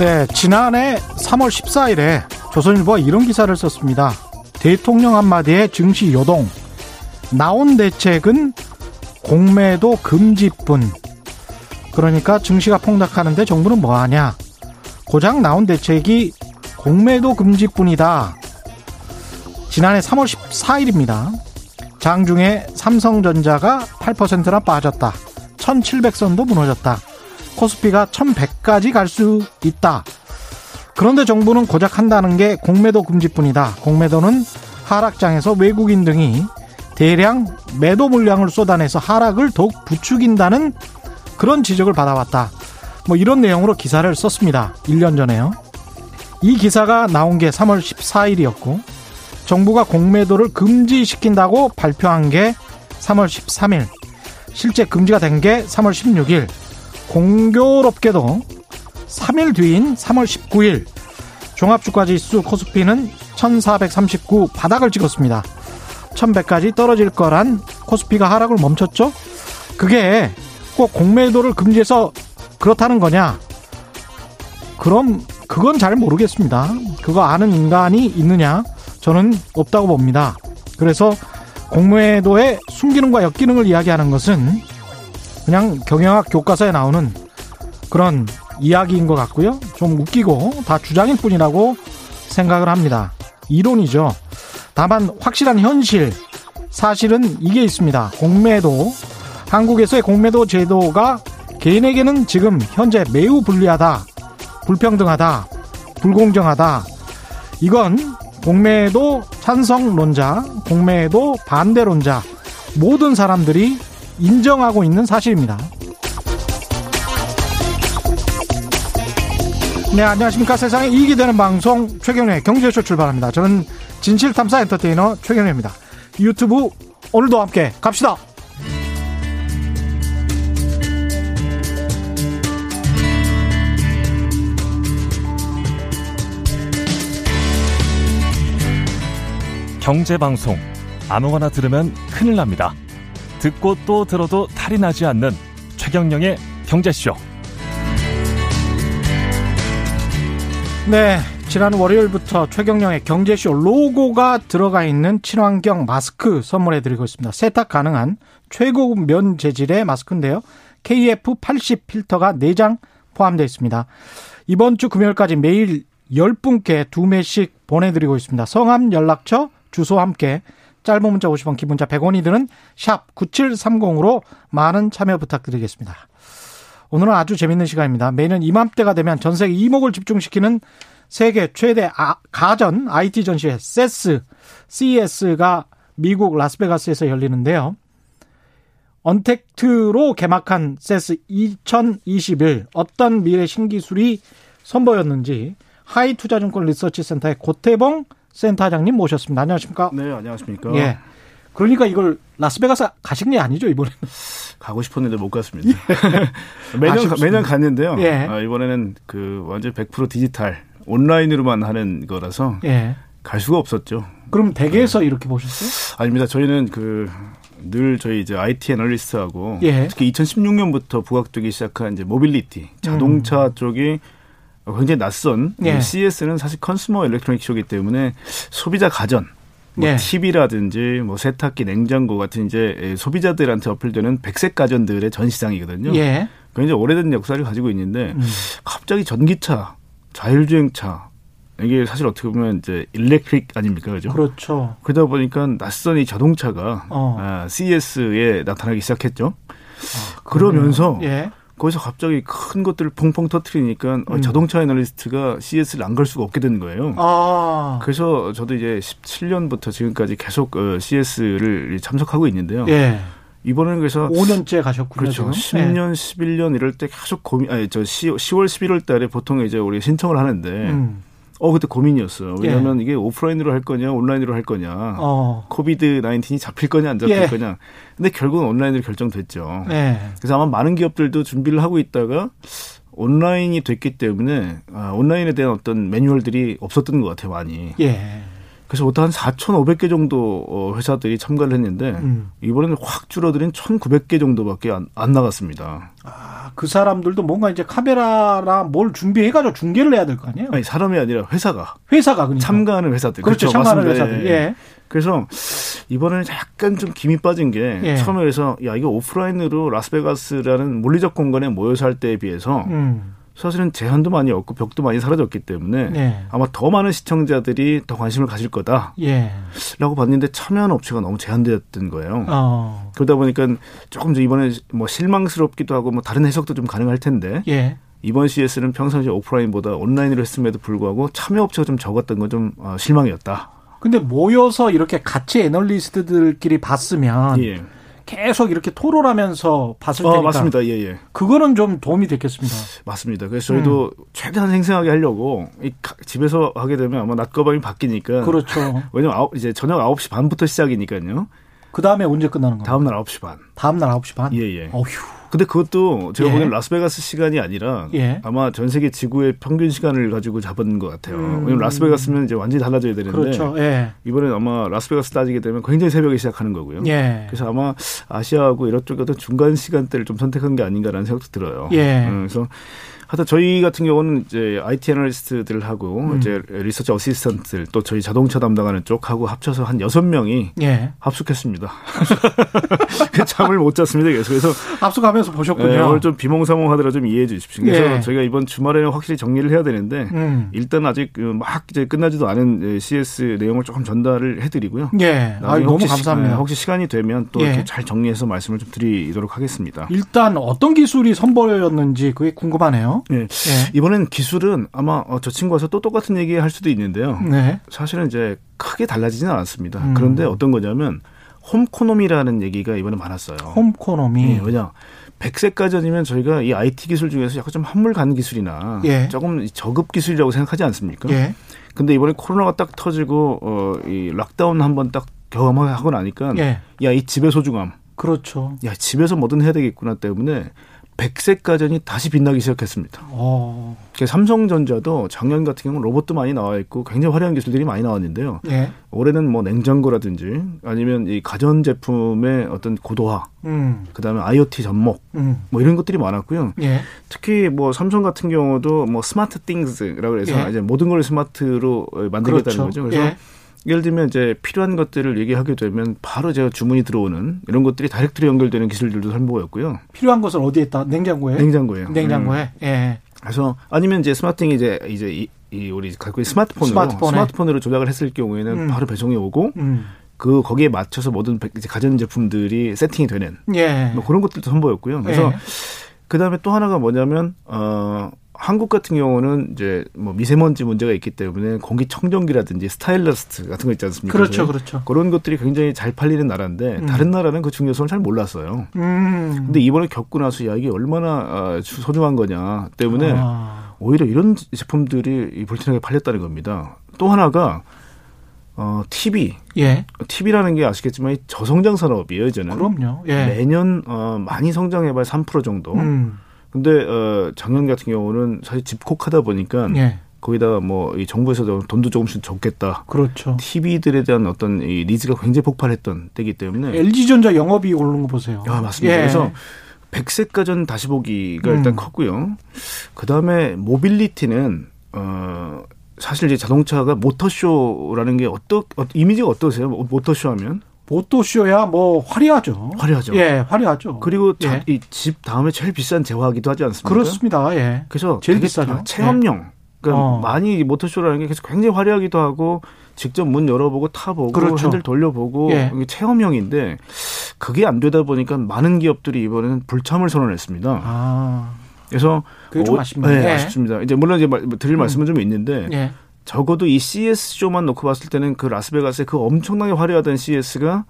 네, 지난해 3월 14일에 조선일보가 이런 기사를 썼습니다. 대통령 한마디에 증시 요동. 나온 대책은 공매도 금지뿐. 그러니까 증시가 폭락하는데 정부는 뭐 하냐? 고장 나온 대책이 공매도 금지뿐이다. 지난해 3월 14일입니다. 장중에 삼성전자가 8%나 빠졌다. 1700선도 무너졌다. 코스피가 1100까지 갈 수 있다. 그런데 정부는 고작 한다는 게 공매도 금지뿐이다. 공매도는 하락장에서 외국인 등이 대량 매도 물량을 쏟아내서 하락을 더욱 부추긴다는 그런 지적을 받아왔다. 뭐 이런 내용으로 기사를 썼습니다. 1년 전에요. 이 기사가 나온 게 3월 14일이었고 정부가 공매도를 금지시킨다고 발표한 게 3월 13일. 실제 금지가 된 게 3월 16일. 공교롭게도 3일 뒤인 3월 19일 종합주가지수 코스피는 1439 바닥을 찍었습니다. 1100까지 떨어질 거란 코스피가 하락을 멈췄죠? 그게 꼭 공매도를 금지해서 그렇다는 거냐? 그럼 그건 잘 모르겠습니다. 그거 아는 인간이 있느냐? 저는 없다고 봅니다. 그래서 공매도의 순기능과 역기능을 이야기하는 것은 그냥 경영학 교과서에 나오는 그런 이야기인 것 같고요. 좀 웃기고 다 주장일 뿐이라고 생각을 합니다. 이론이죠. 다만 확실한 현실, 사실은 이게 있습니다. 공매도, 한국에서의 공매도 제도가 개인에게는 지금 현재 매우 불리하다, 불평등하다, 불공정하다. 이건 공매도 찬성론자, 공매도 반대론자, 모든 사람들이 인정하고 있는 사실입니다. 네, 안녕하십니까. 세상에 이익이 되는 방송 최경련의 경제쇼 출발합니다. 저는 진실탐사 엔터테이너 최경련입니다. 유튜브 오늘도 함께 갑시다. 경제 방송 아무거나 들으면 큰일 납니다. 듣고 또 들어도 탈이 나지 않는 최경령의 경제쇼. 네, 지난 월요일부터 최경령의 경제쇼 로고가 들어가 있는 친환경 마스크 선물해드리고 있습니다. 세탁 가능한 최고급 면 재질의 마스크인데요. KF80 필터가 4장 포함되어 있습니다. 이번 주 금요일까지 매일 10분께 2매씩 보내드리고 있습니다. 성함, 연락처, 주소 함께 짧은 문자 50원, 긴 문자 100원이 드는 샵 9730으로 많은 참여 부탁드리겠습니다. 오늘은 아주 재밌는 시간입니다. 매년 이맘때가 되면 전 세계 이목을 집중시키는 세계 최대 아, 가전 IT 전시회 CES, CES가 미국 라스베가스에서 열리는데요. 언택트로 개막한 CES 2021 어떤 미래 신기술이 선보였는지 하이투자증권 리서치센터의 고태봉 센터장님 모셨습니다. 안녕하십니까? 네, 안녕하십니까? 예. 그러니까 이걸 라스베가스 가신 게 아니죠 이번에는? 가고 싶었는데 못 갔습니다. 매년 아쉽습니다. 매년 갔는데요. 예. 아, 이번에는 그 완전 100% 디지털 온라인으로만 하는 거라서 예. 갈 수가 없었죠. 그럼 댁에서 이렇게 보셨어요? 아닙니다. 저희는 그 늘 저희 이제 IT 애널리스트하고 예. 특히 2016년부터 부각되기 시작한 이제 모빌리티 자동차 쪽이 굉장히 낯선 음. 예. CES는 사실 Consumer Electronic Show기 때문에 소비자 가전 뭐 예. TV라든지 뭐 세탁기, 냉장고 같은 이제 소비자들한테 어필되는 백색 가전들의 전시장이거든요. 예. 굉장히 오래된 역사를 가지고 있는데 음. 갑자기 전기차, 자율주행차 이게 사실 어떻게 보면 이제 electric 아닙니까, 그죠? 그렇죠. 그러다 보니까 낯선 이 자동차가 어. 아, CES에 나타나기 시작했죠. 아, 그러면서 예. 거기서 갑자기 큰 것들을 퐁퐁 터트리니까 어, 음. 자동차 애널리스트가 CES를 안갈 수가 없게 되는 거예요. 아. 그래서 저도 이제 17년부터 지금까지 계속 어, CES를 참석하고 있는데요. 예. 이번에는 그래서 5년째 가셨군요. 그렇죠. 지금. 예. 10년, 11년 이럴 때 계속 고민, 아니, 저 10, 10 월, 11월 달에 보통 이제 우리 신청을 하는데, 음. 어, 그때 고민이었어요. 왜냐하면 이게 오프라인으로 할 거냐, 온라인으로 할 거냐, 어. 코비드 19이 잡힐 거냐, 안 잡힐 예. 거냐. 근데 결국은 온라인으로 결정됐죠. 예. 그래서 아마 많은 기업들도 준비를 하고 있다가 온라인이 됐기 때문에 아, 온라인에 대한 어떤 매뉴얼들이 없었던 것 같아요, 많이. 예. 그래서 보통 한 4,500개 정도 어, 회사들이 참가를 했는데 음. 이번에는 확 줄어드린 1,900개 정도밖에 안, 안 나갔습니다. 아, 그 사람들도 뭔가 이제 카메라랑 뭘 준비해가지고 중계를 해야 될 거 아니에요? 아니 사람이 아니라 회사가 회사가 그러니까. 참가하는 회사들 그렇죠. 참가하는 맞습니다. 회사들. 예. 예. 그래서 이번에는 약간 좀 김이 빠진 게 예. 처음에 그래서 야 이거 오프라인으로 라스베가스라는 물리적 공간에 모여서 할 때에 비해서 음. 사실은 제한도 많이 없고 벽도 많이 사라졌기 때문에 예. 아마 더 많은 시청자들이 더 관심을 가질 거다라고 예. 봤는데 참여하는 업체가 너무 제한되었던 거예요. 어. 그러다 보니까 조금 좀 이번에 뭐 실망스럽기도 하고 뭐 다른 해석도 좀 가능할 텐데 예. 이번 CS는 평상시 오프라인보다 온라인으로 했음에도 불구하고 참여 업체가 좀 적었던 건좀 어, 실망이었다. 근데 모여서 이렇게 같이 애널리스트들끼리 봤으면 예. 계속 이렇게 토론하면서 봤을 어, 테니까 맞습니다. 예, 예. 그거는 좀 도움이 됐겠습니다. 맞습니다. 그래서 저희도 최대한 생생하게 하려고 이 가- 집에서 하게 되면 아마 낮과 밤이 바뀌니까 그렇죠. 왜냐면 아홉- 이제 저녁 9시 반부터 시작이니까요. 그 다음에 언제 끝나는 거예요? 다음 날 9시 반. 다음 날 9시 반? 예, 예. 어휴. 근데 그것도 제가 예. 보기엔 라스베가스 시간이 아니라 예. 아마 전 세계 지구의 평균 시간을 가지고 잡은 것 같아요. 음. 왜냐면 라스베가스면 이제 완전히 달라져야 되는데 그렇죠. 예. 이번엔 아마 라스베가스 따지게 되면 굉장히 새벽에 시작하는 거고요. 예. 그래서 아마 아시아하고 이런 쪽에도 중간 시간대를 좀 선택한 게 아닌가라는 생각도 들어요. 예. 음, 그래서 하여튼 저희 같은 경우는 이제 IT 애널리스트들하고 음. 이제 리서치 어시스턴트들 또 저희 자동차 담당하는 쪽하고 합쳐서 한 여섯 명이 예. 합숙했습니다. 그 잠을 못 잤습니다. 그래서 그래서 압수가면서 보셨군요. 네, 오늘 좀 비몽사몽하더라 좀 이해해 주십시오. 그래서 예. 저희가 이번 주말에는 확실히 정리를 해야 되는데 음. 일단 아직 그막 이제 끝나지도 않은 CS 내용을 조금 전달을 해드리고요. 예. 아, 너무 감사합니다. 네, 혹시 시간이 되면 또 예. 잘 정리해서 말씀을 좀 드리도록 하겠습니다. 일단 어떤 기술이 선보였는지 그게 궁금하네요. 예. 예. 이번엔 기술은 아마 어, 저 친구와서 또 똑같은 얘기 할 수도 있는데요. 네. 사실은 이제 크게 달라지지는 않았습니다. 음. 그런데 어떤 거냐면 홈코노미라는 얘기가 이번에 많았어요. 홈코노미. 예, 왜냐 100세까지 전이면 저희가 이 IT 기술 중에서 약간 좀 한물 간 기술이나 예. 조금 저급 기술이라고 생각하지 않습니까? 예. 근데 이번에 코로나가 딱 터지고 어, 이 락다운 한번 딱 경험하고 나니까 예. 야이 집의 소중함, 그렇죠. 야 집에서 뭐든 해야 되겠구나 때문에 백색 가전이 다시 빛나기 시작했습니다. 어. 그 삼성전자도 작년 같은 경우는 로봇도 많이 나와 있고 굉장히 화려한 기술들이 많이 나왔는데요. 예. 올해는 뭐 냉장고라든지 아니면 이 가전 제품의 어떤 고도화, 음. 그다음에 IoT 접목 음. 뭐 이런 것들이 많았고요. 예. 특히 뭐 삼성 같은 경우도 뭐 SmartThings라고 해서 예. 이제 모든 걸 스마트로 만들겠다는 그렇죠. 거죠. 그래서 예. 예를 들면 이제 필요한 것들을 얘기하게 되면 바로 제가 주문이 들어오는 이런 것들이 direct로 연결되는 기술들도 선보였고요. 필요한 것을 어디에 있다? 냉장고에? 냉장고예요. 음. 냉장고에? 예. 그래서 아니면 이제 SmartThings 이제 이제 이, 이 우리 갖고 있는 스마트폰으로 스마트폰에. 스마트폰으로 조작을 했을 경우에는 음. 바로 배송이 오고 음. 그 거기에 맞춰서 모든 배- 이제 가전 제품들이 세팅이 되는 예. 뭐 그런 것들도 선보였고요. 그래서 예. 그 다음에 또 하나가 뭐냐면 어 한국 같은 경우는 이제 뭐 미세먼지 문제가 있기 때문에 공기청정기라든지 스타일러 같은 거 있지 않습니까? 그렇죠? 그렇죠. 그런 것들이 굉장히 잘 팔리는 나라인데 음. 다른 나라는 그 중요성을 잘 몰랐어요. 음. 근데 이번에 겪고 나서 야 이게 얼마나 아, 소중한 거냐 때문에 아. 오히려 이런 제품들이 이 불티나게 팔렸다는 겁니다. 또 하나가 어 TV, 예. TV라는 게 아시겠지만 이 저성장 산업이에요, 저는. 그럼요. 예. 매년 어 많이 성장해봐야 3% 정도. 음. 근데 어 작년 같은 경우는 사실 집콕하다 보니까 예. 거기다가 뭐 이 정부에서도 돈도 조금씩 줬겠다. 그렇죠. TV들에 대한 어떤 이 니즈가 굉장히 폭발했던 때이기 때문에 LG전자 영업이 오른 거 보세요. 아, 맞습니다. 예. 그래서 백색 가전 다시 보기가 음. 일단 컸고요. 그 다음에 모빌리티는 어 사실 이제 자동차가 모터쇼라는 게 어떠 어, 이미지가 어떠세요? 모- 모터쇼 하면 모토쇼야 뭐 화려하죠. 화려하죠. 예, 화려하죠. 그리고 예. 이집 다음에 제일 비싼 제화기도 하지 않습니까? 그렇습니다. 예. 그래서 제일 비싸죠. 다 체험용. 그러니까 어. 많이 모터쇼라는 게 계속 굉장히 화려하기도 하고 직접 문 열어보고 타보고 그렇죠. 핸들 돌려보고 예. 체험형인데 그게 안 되다 보니까 많은 기업들이 이번에는 불참을 선언했습니다. 아, 그래서 그게 좀 어, 아쉽네요. 네, 예. 아쉽습니다. 이제 물론 이제 말- 드릴 말씀은 좀 있는데 예. 적어도 이 CS 쇼만 놓고 봤을 때는 그 라스베가스의 그 엄청나게 화려하던 CS가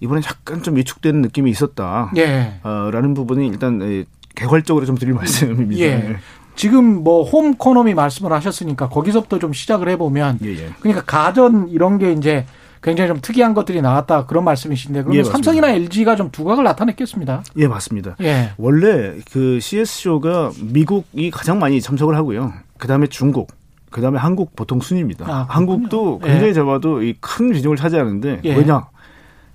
이번에 약간 좀 위축되는 느낌이 있었다. 예. 어, 라는 부분이 일단 에, 개괄적으로 좀 드릴 말씀입니다. 예. 지금 뭐 홈코노미 말씀을 하셨으니까 거기서부터 좀 시작을 해보면 예, 예. 그러니까 가전 이런 게 이제 굉장히 좀 특이한 것들이 나왔다 그런 말씀이신데 그러면 예. 삼성이나 LG가 좀 두각을 나타냈겠습니다. 예, 맞습니다. 예. 원래 그 CES 쇼가 미국이 가장 많이 참석을 하고요. 그 다음에 중국, 그다음에 한국 보통 순입니다. 아, 한국도 예. 굉장히 잡아도 이 큰 비중을 차지하는데 예. 왜냐?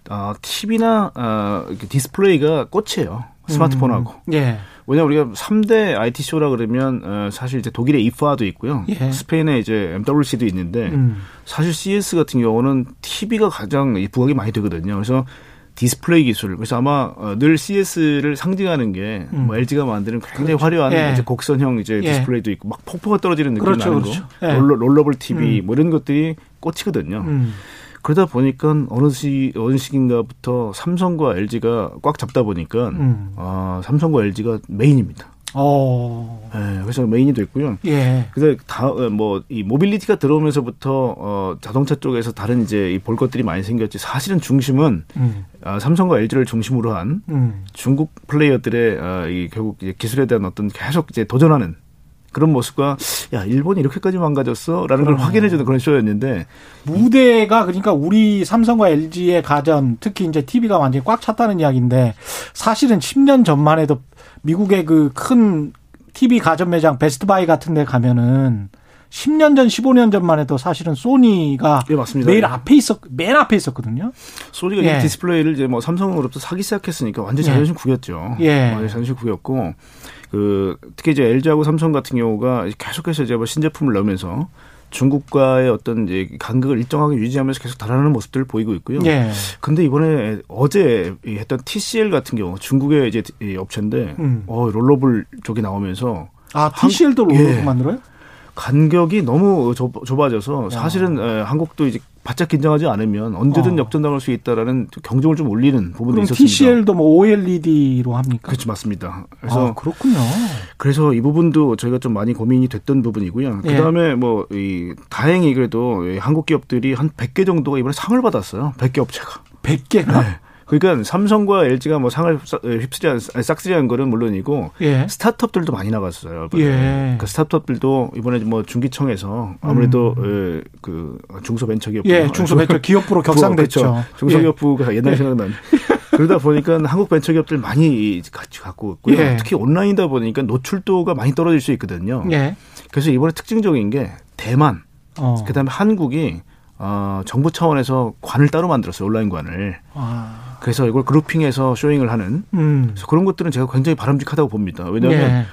아, TV나 아, 디스플레이가 꽃이에요. 스마트폰하고. 음, 예. 왜냐 우리가 3대 IT 쇼라 그러면 어, 사실 이제 독일의 IFA도 있고요. 예. 스페인의 이제 MWC도 있는데 음. 사실 CES 같은 경우는 TV가 가장 이 부각이 많이 되거든요. 그래서 디스플레이 기술. 그래서 아마 어, 늘 CES를 상징하는 게 뭐 LG가 만드는 굉장히 화려한 예. 이제 곡선형 이제 예. 디스플레이도 있고 막 폭포가 떨어지는 느낌 그렇죠, 나는 그렇죠. 거. 예. 롤러, rollable TV 뭐 이런 것들이 꽃이거든요. 음. 그러다 보니까 어느 시 어느 시기인가부터 삼성과 LG가 꽉 잡다 보니까 음. 아, 삼성과 LG가 메인입니다. 어. 예, 그래서 메인이 됐고요. 예. 근데 다 뭐 이 mobility가 들어오면서부터 어 자동차 쪽에서 다른 이제 이 볼 것들이 많이 생겼지. 사실은 중심은 음. 아, 삼성과 LG를 중심으로 한 음. 중국 플레이어들의 아, 이 결국 이제 기술에 대한 어떤 계속 이제 도전하는 그런 모습과 야 일본이 이렇게까지 망가졌어라는 걸. 확인해주는 그런 쇼였는데 무대가 그러니까 우리 삼성과 LG의 가전 특히 이제 TV가 완전히 꽉 찼다는 이야기인데 사실은 10년 전만 해도 미국의 그 큰 TV 가전 매장 베스트바이 같은 데 가면은 10년 전, 15년 전만 해도 사실은 소니가 예 맞습니다. 매일 앞에 있었 맨 앞에 있었거든요. 소니가 예. 이 디스플레이를 이제 뭐 삼성으로부터 사기 시작했으니까 완전 예. 자존심 구겼죠. 예. 완전 자존심 구겼고 그 특히 이제 LG하고 삼성 같은 경우가 계속해서 이제 뭐 신제품을 넣으면서 중국과의 어떤 이제 간극을 일정하게 유지하면서 계속 달아나는 모습들을 보이고 있고요. 예. 근데 이번에 어제 이 했던 TCL 같은 경우 중국의 이제 이 업체인데 음. 어 롤러블 쪽이 나오면서 아, TCL도 한- 롤러 예. 만들어요? 간격이 너무 좁, 좁아져서 사실은 에, 한국도 이제 바짝 긴장하지 않으면 언제든 어. 역전당할 수 있다라는 경종을 좀 울리는 부분도 그럼 있었습니다. TCL도 뭐 OLED로 합니까? 그렇죠, 맞습니다. 그래서 아, 그렇군요. 그래서 이 부분도 저희가 좀 많이 고민이 됐던 부분이고요. 예. 그다음에 뭐이 다행히 그래도 이 한국 기업들이 한 100개 정도가 이번에 상을 받았어요. 100개 업체가. 100개나? 네. 그러니까 삼성과 LG가 뭐 상을 싹- 휩쓸이 한, 아니, 싹쓸이 한 거는 물론이고 예. 스타트업들도 많이 나갔어요. 예. 그 스타트업들도 이번에 뭐 중기청에서 아무래도 에, 그 중소벤처기업 음. 예, 중소벤처 기업부로 격상됐죠. 그렇죠. 중소기업부가 옛날 생각나는. 그러다 보니까 한국 벤처기업들 많이 같이 갖고 있고요. 예. 특히 온라인이다 보니까 노출도가 많이 떨어질 수 있거든요. 예. 그래서 이번에 특징적인 게 대만, 어. 그다음에 한국이 어, 정부 차원에서 관을 따로 만들었어요. 온라인 관을. 아. 그래서 이걸 grouping해서 showing을 하는 음. 그래서 그런 것들은 제가 굉장히 바람직하다고 봅니다. 왜냐하면 예.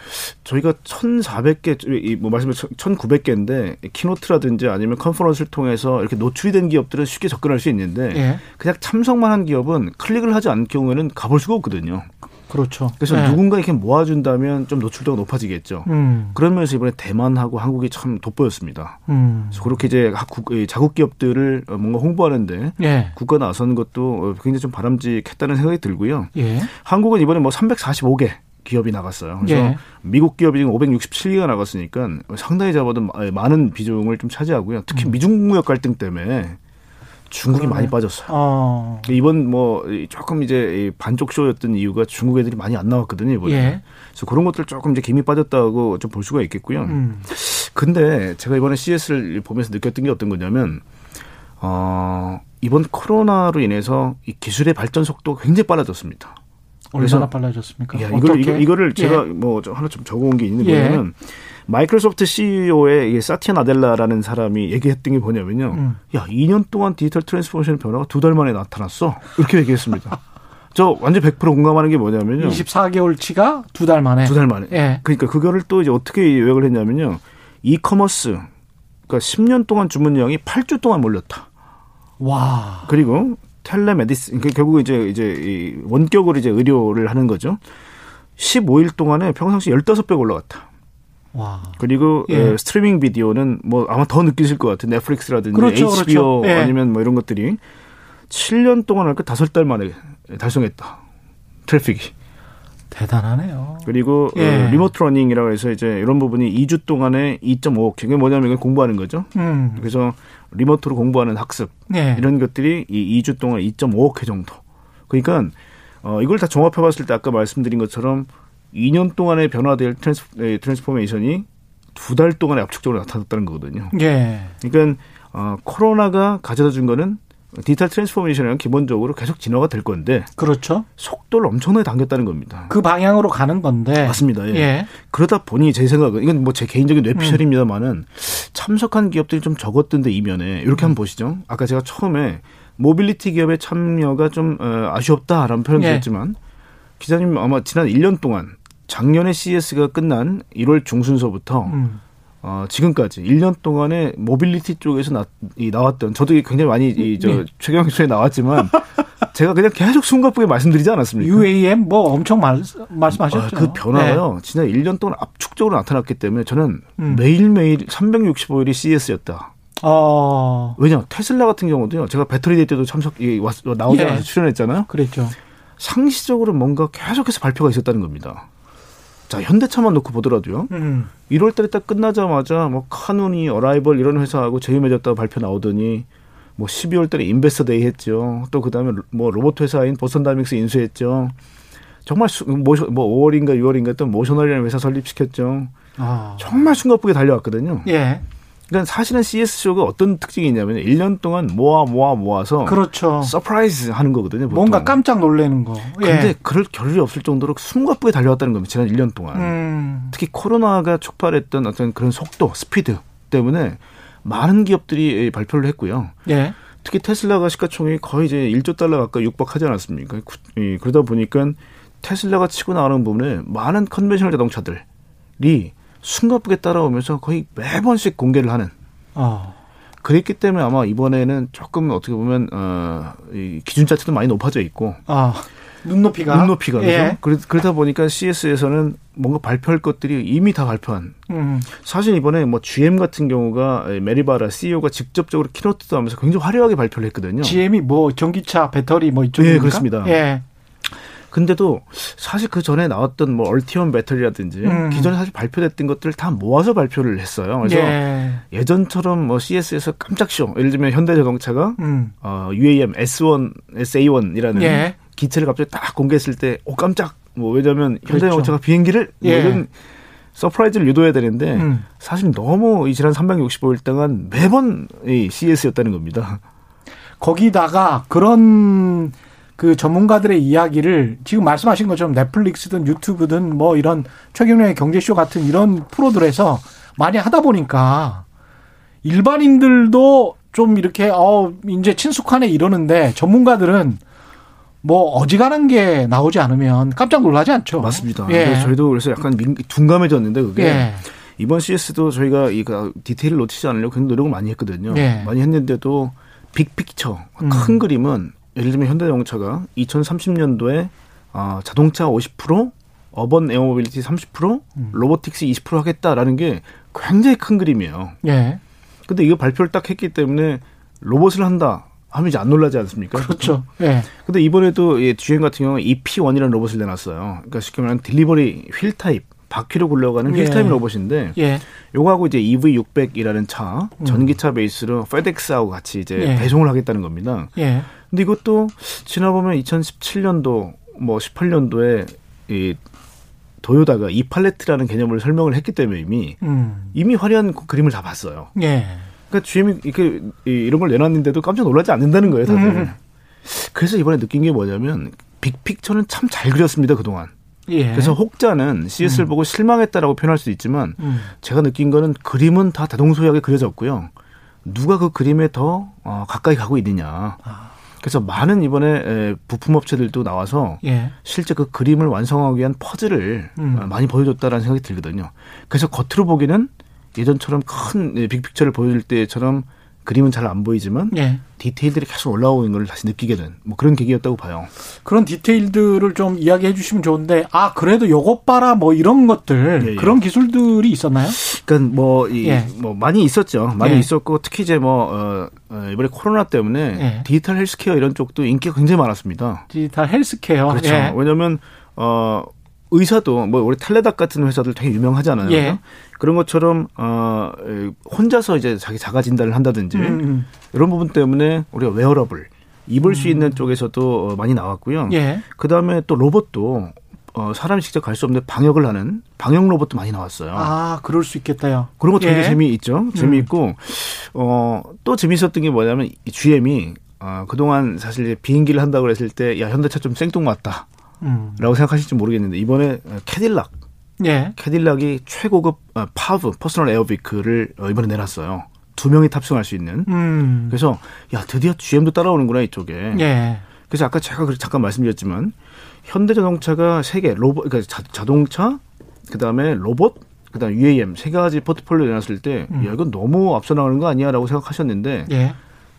저희가 저희가 1,400개, 뭐 말씀해 1,900개인데 keynote라든지 아니면 conference를 통해서 이렇게 노출이 된 기업들은 쉽게 접근할 수 있는데 예. 그냥 참석만 한 기업은 클릭을 하지 않을 경우에는 가볼 수가 없거든요. 그렇죠. 그래서 예. 누군가 이렇게 모아준다면 좀 노출도가 높아지겠죠. 음. 그런 면에서 이번에 대만하고 한국이 참 돋보였습니다. 음. 그래서 그렇게 이제 자국 기업들을 뭔가 홍보하는데 예. 국가 나서는 것도 굉장히 좀 바람직했다는 생각이 들고요. 예. 한국은 이번에 뭐 345개 기업이 나갔어요. 그래서 예. 미국 기업이 지금 567개가 나갔으니까 상당히 잡아도 많은 비중을 좀 차지하고요. 특히 미중 무역 갈등 때문에 중국이 음. 그러네. 많이 빠졌어요. 어. 이번 뭐 조금 이제 이 반쪽 쇼였던 이유가 중국 애들이 많이 안 나왔거든요 이번에. 예. 그래서 그런 것들 조금 이제 김이 빠졌다고 좀 볼 수가 있겠고요. 음. 근데 제가 이번에 CES를 보면서 느꼈던 게 어떤 거냐면 어 이번 코로나로 인해서 이 기술의 발전 속도가 굉장히 빨라졌습니다. 얼마나 빨라졌습니까? 야? 이걸, 이거, 이거를 예. 제가 뭐 저 하나 좀 적어온 게 있는 예. 거냐면 마이크로소프트 CEO의 이 사티아 나델라라는 사람이 얘기했던 게 뭐냐면요. 음. 야, 2년 동안 디지털 transformation 변화가 두 달 만에 나타났어. 이렇게 얘기했습니다. 저 완전 100% 공감하는 게 뭐냐면요. 24개월치가 두 달 만에. 두 달 만에. 예. 그러니까 그거를 또 이제 어떻게 요약을 했냐면요. 이커머스 그러니까 10년 동안 주문량이 8주 동안 몰렸다. 와. 그리고 텔레메디스 그 결국 이제 이제 이 원격으로 이제 의료를 하는 거죠. 15일 동안에 평상시 15배 올라갔다. 와. 그리고 예. 에, 스트리밍 비디오는 뭐 아마 더 느끼실 것 같은 넷플릭스라든지 그렇죠, HBO 그렇죠. 예. 아니면 뭐 이런 것들이 7년 동안 할 거 다섯 달 만에 달성했다. 트래픽이. 대단하네요. 그리고 예. 어, remote learning이라고 해서 이제 이런 부분이 2주 동안에 2.5억. 그게 뭐냐면 이걸 공부하는 거죠. 음. 그래서 remote로 공부하는 학습 예. 이런 것들이 이 2주 동안 2.5억 회 정도. 그러니까 어 이걸 다 종합해 봤을 때 아까 말씀드린 것처럼 2년 동안에 변화될 trans, 에, transformation이 두 달 동안에 압축적으로 나타났다는 거거든요. 예. 그러니까 어 코로나가 가져다 준 거는 디지털 transformation은 기본적으로 계속 진화가 될 건데 그렇죠. 속도를 엄청나게 당겼다는 겁니다. 그 방향으로 가는 건데. 맞습니다. 예. 예. 그러다 보니 제 생각은 이건 뭐 제 개인적인 뇌피셜입니다만은 참석한 기업들이 좀 적었던데 이면에 이렇게 한번 보시죠. 아까 제가 처음에 모빌리티 기업의 참여가 좀 어, 아쉬웠다라는 표현 예. 드렸지만 기자님 아마 지난 1년 동안 작년에 CES가 끝난 1월 중순서부터 음. 어, 지금까지 1년 동안에 모빌리티 쪽에서 나, 이 나왔던 저도 굉장히 많이 이, 저 예. 최경영쇼에 나왔지만 제가 그냥 계속 숨가쁘게 말씀드리지 않았습니까? UAM 뭐 엄청 말, 말씀하셨죠. 아, 그 변화가요. 지난 1년 동안 압축적으로 나타났기 때문에 저는 음. 매일매일 365일이 CES였다. 네. 어, 왜냐 테슬라 같은 경우도요. 제가 배터리 day 때도 참석 이, 왔, 나오자마자 예. 출연했잖아요. 그랬죠. 상시적으로 뭔가 계속해서 발표가 있었다는 겁니다. 자 현대차만 놓고 보더라도요. 음. 1월 달에 딱 끝나자마자 뭐 카누니 어라이벌 이런 회사하고 제휴 맺었다고 발표 나오더니 뭐 12월 달에 investor day 했죠. 또 그다음에 뭐 로봇 회사인 보스턴 다이내믹스 인수했죠. 정말 수, 모셔, 뭐 5월인가 6월인가 또 모셔널이라는 회사 설립시켰죠. 아. 정말 숨가쁘게 달려왔거든요. 예. 그러니까 사실은 CES쇼가 어떤 특징이 있냐면 1년 동안 모아 모아 모아서 그렇죠. surprise 하는 거거든요. 보통. 뭔가 깜짝 놀라는 거. 근데 예. 그럴 겨를이 없을 정도로 숨가쁘게 달려왔다는 겁니다. 지난 1년 동안. 음. 특히 코로나가 촉발했던 어떤 그런 속도, 스피드 때문에 많은 기업들이 발표를 했고요. 예. 특히 테슬라가 시가총액이 거의 이제 1조 달러 가까이 육박하지 않았습니까? 그러다 보니까 테슬라가 치고 나가는 부분에 많은 conventional 자동차들이 숨가쁘게 따라오면서 거의 매번씩 공개를 하는 어. 그랬기 때문에 아마 이번에는 조금 어떻게 보면 어, 이 기준 자체도 많이 높아져 있고 아. 눈높이가. 눈높이가 그죠? 예. 그러- 그러다 보니까 CES에서는 뭔가 발표할 것들이 이미 다 발표한 음. 사실 이번에 뭐 GM 같은 경우가 메리 바라 CEO가 직접적으로 keynote도 하면서 굉장히 화려하게 발표를 했거든요. GM이 뭐 전기차 배터리 뭐 이쪽입니까? 예, 그렇습니다. 예. 근데도 사실 그 전에 나왔던 뭐 얼티엄 배터리라든지 음. 기존에 사실 발표됐던 것들을 다 모아서 발표를 했어요. 그래서 예. 예전처럼 뭐 CES에서 깜짝 쇼, 예를 들면 현대자동차가 음. 어, UAM S1, SA1이라는 예. 기체를 갑자기 딱 공개했을 때, 오 깜짝. 뭐 왜냐하면 그렇죠. 현대자동차가 비행기를 뭐 예. 이런 surprise를 유도해야 되는데 음. 사실 너무 이 지난 365일 동안 매번 이 CES였다는 겁니다. 거기다가 그런 그 전문가들의 이야기를 지금 말씀하신 것처럼 넷플릭스든 유튜브든 뭐 이런 최경련의 경제쇼 같은 이런 프로들에서 많이 하다 보니까 일반인들도 좀 이렇게 어 이제 친숙하네 이러는데 전문가들은 뭐 어지간한 게 나오지 않으면 깜짝 놀라지 않죠. 맞습니다. 예. 저희도 그래서 약간 민, 둔감해졌는데 그게 예. 이번 CS도 저희가 이그 디테일을 놓치지 않으려고 굉장히 노력을 많이 했거든요. 예. 많이 했는데도 Big picture 음. 큰 그림은 예를 들면 현대자동차가 2030년도에 아, 자동차 50%, urban air mobility 30%, 음. robotics 20% 하겠다라는 게 굉장히 큰 그림이에요. 예. 근데 이거 발표를 딱 했기 때문에 로봇을 한다 하면 이제 안 놀라지 않습니까? 그렇죠. 예. 근데 이번에도 이 GM 같은 경우는 EP1이라는 로봇을 내놨어요. 그러니까 쉽게 말하면 delivery wheel type, 바퀴로 굴러가는 휠 예. 로봇인데 예. 요거하고 이제 EV600이라는 차, 음. 전기차 베이스로 페덱스하고 같이 이제 예. 배송을 하겠다는 겁니다. 예. 근데 이것도 지나 보면 2017년도 뭐 18년도에 이 도요다가 이 팔레트라는 개념을 설명을 했기 때문에 이미 음. 이미 화려한 그 그림을 다 봤어요. 예. 그러니까 GM이 이렇게 이- 이런 걸 내놨는데도 깜짝 놀라지 않는다는 거예요, 다들. 음. 그래서 이번에 느낀 게 뭐냐면 빅픽처는 참 잘 그렸습니다, 그동안. 예. 그래서 혹자는 CS를 음. 보고 실망했다라고 표현할 수 있지만 음. 제가 느낀 거는 그림은 다 대동소이하게 그려졌고요. 누가 그 그림에 더 어, 가까이 가고 있느냐. 아. 그래서 많은 이번에 에, 부품업체들도 나와서 예. 실제 그 그림을 완성하기 위한 퍼즐을 음. 어, 많이 보여줬다라는 생각이 들거든요. 그래서 겉으로 보기는 예전처럼 큰 예, 빅픽처를 보여줄 때처럼 그림은 잘 안 보이지만 예. 디테일들이 계속 올라오는 걸 다시 느끼게 된 뭐 그런 계기였다고 봐요. 그런 디테일들을 좀 이야기해 주시면 좋은데 아 그래도 요것 봐라 뭐 이런 것들 예, 예. 그런 기술들이 있었나요? 그러니까 뭐, 이, 예. 뭐 많이 있었죠. 많이 예. 있었고 특히 이제 뭐 어, 어, 이번에 코로나 때문에 예. 디지털 헬스케어 이런 쪽도 인기가 굉장히 많았습니다. 디지털 헬스케어 그렇죠. 예. 왜냐하면 어 의사도 뭐 우리 텔레닥 같은 회사들 되게 유명하잖아요. 예. 그런 것처럼 어 에, 혼자서 이제 자기 자가 진단을 한다든지 음, 음. 이런 부분 때문에 우리가 웨어러블 입을 수 있는 쪽에서도 어, 많이 나왔고요. 예. 그 다음에 또 로봇도 어, 사람이 직접 갈 수 없는데 방역을 하는 방역 로봇도 많이 나왔어요. 아 그럴 수 있겠다요. 그런 것도 굉장히 예. 재미있죠. 재미있고 어, 또 재미있었던 게 뭐냐면 이 GM이 어, 그동안 사실 이제 비행기를 한다고 그랬을 때 야 현대차 좀 생뚱맞다. 음. 라고 생각하실지 모르겠는데 이번에 캐딜락 예. 캐딜락이 최고급 어, PAV personal air vehicle을 어, 이번에 내놨어요. 두 명이 탑승할 수 있는. 음. 그래서 야 드디어 GM도 따라오는구나 이쪽에. 예. 그래서 아까 제가 그- 잠깐 말씀드렸지만 현대자동차가 세개 로봇 그러니까 자, 자동차 그다음에 로봇 그다음 UAM 세 가지 포트폴리오 내놨을 때 음. 야 이건 너무 앞서 나가는 거 아니야라고 생각하셨는데 예.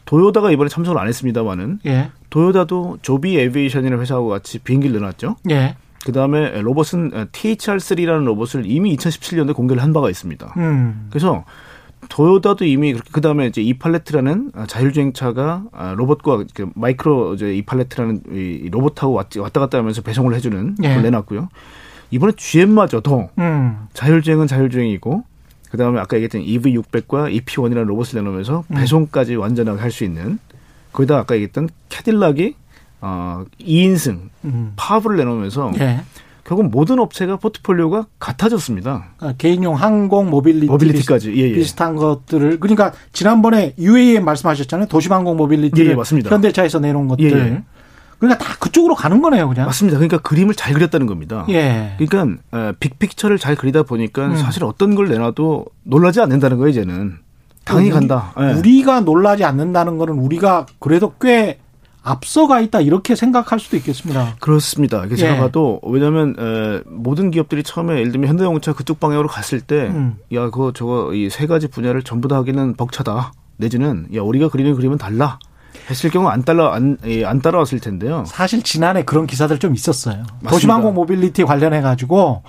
도요다가 이번에 참석을 안 했습니다만은 예. 도요다도 조비 에비에이션이라는 회사하고 같이 비행기를 내놨죠. 예. 그 다음에 로봇은 THR3라는 로봇을 이미 2017년에 공개를 한 바가 있습니다. 음. 그래서 도요다도 이미 그렇게 그 다음에 이제 이팔레트라는 자율주행차가 아, 로봇과 그 마이크로 이제 이팔레트라는 이 로봇하고 왔- 왔다 갔다 하면서 배송을 해주는 예. 걸 내놨고요. 이번에 GM마저도 음. 자율주행은 자율주행이고 그다음에 아까 얘기했던 EV600과 EP1이라는 로봇을 내놓으면서 음. 배송까지 완전하게 할 수 있는 거기다 아까 얘기했던 캐딜락이 어 2인승 음. PAV를 내놓으면서 예. 결국 모든 업체가 포트폴리오가 같아졌습니다. 그러니까 개인용 항공 모빌리티 mobility까지 예, 예. 비슷한 것들을 그러니까 지난번에 UAM 말씀하셨잖아요. 도시항공 모빌리티 예, 예, 맞습니다. 현대차에서 내놓은 것들. 그러니까 다 그쪽으로 가는 거네요, 그냥. 맞습니다. 그러니까 그림을 잘 그렸다는 겁니다. 예. 그러니까 어, big picture를 잘 그리다 보니까 음. 사실 어떤 걸 내놔도 놀라지 않는다는 거예요 이제는 당연히 우리- 간다. 예. 우리가 놀라지 않는다는 거는 우리가 그래도 꽤 앞서가 있다 이렇게 생각할 수도 있겠습니다. 그렇습니다. 이게 제가 예. 봐도 왜냐하면 에, 모든 기업들이 처음에 예를 들면 현대자동차 그쪽 방향으로 갔을 때, 음. 야 그거 저거 이 세 가지 분야를 전부 다 하기는 벅차다. 내지는 야 우리가 그리는 그림은 달라. 했을 경우 안 따라 안, 예, 안 따라왔을 텐데요. 사실 지난해 그런 기사들 좀 있었어요. 도시항공 모빌리티 관련해 가지고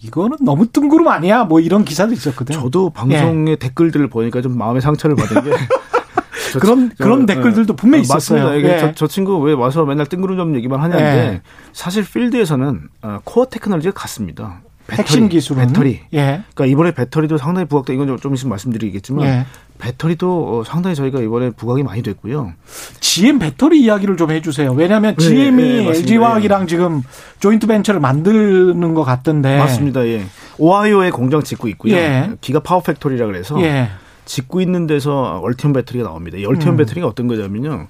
이거는 너무 뜬구름 아니야? 뭐 이런 기사도 있었거든요. 저도 방송의 댓글들을 보니까 좀 마음의 상처를 받은 게 저- 그런- 저- 그런 댓글들도 분명히 있었어요. 맞습니다. 예. 저, 저 친구 왜 와서 맨날 뜬구름 좀 얘기만 하냐는데 예. 사실 필드에서는 어, 코어 테크놀로지가 같습니다. 배터리, 핵심 기술은 배터리. 예. 그러니까 이번에 배터리도 상당히 부각돼 이건 좀, 좀 있으면 말씀드리겠지만 예. 배터리도 어, 상당히 저희가 이번에 부각이 많이 됐고요. GM 배터리 이야기를 좀 해주세요. 왜냐하면 네, GM이 네, 맞습니다. LG화학이랑 지금 조인트 벤처를 만드는 것 같던데. 맞습니다. 예. 오하이오에 공장 짓고 있고요. 예. giga power factory라 그래서 예. 짓고 있는 데서 얼티엄 배터리가 나옵니다. 이 얼티엄 음. 배터리가 어떤 거냐면요.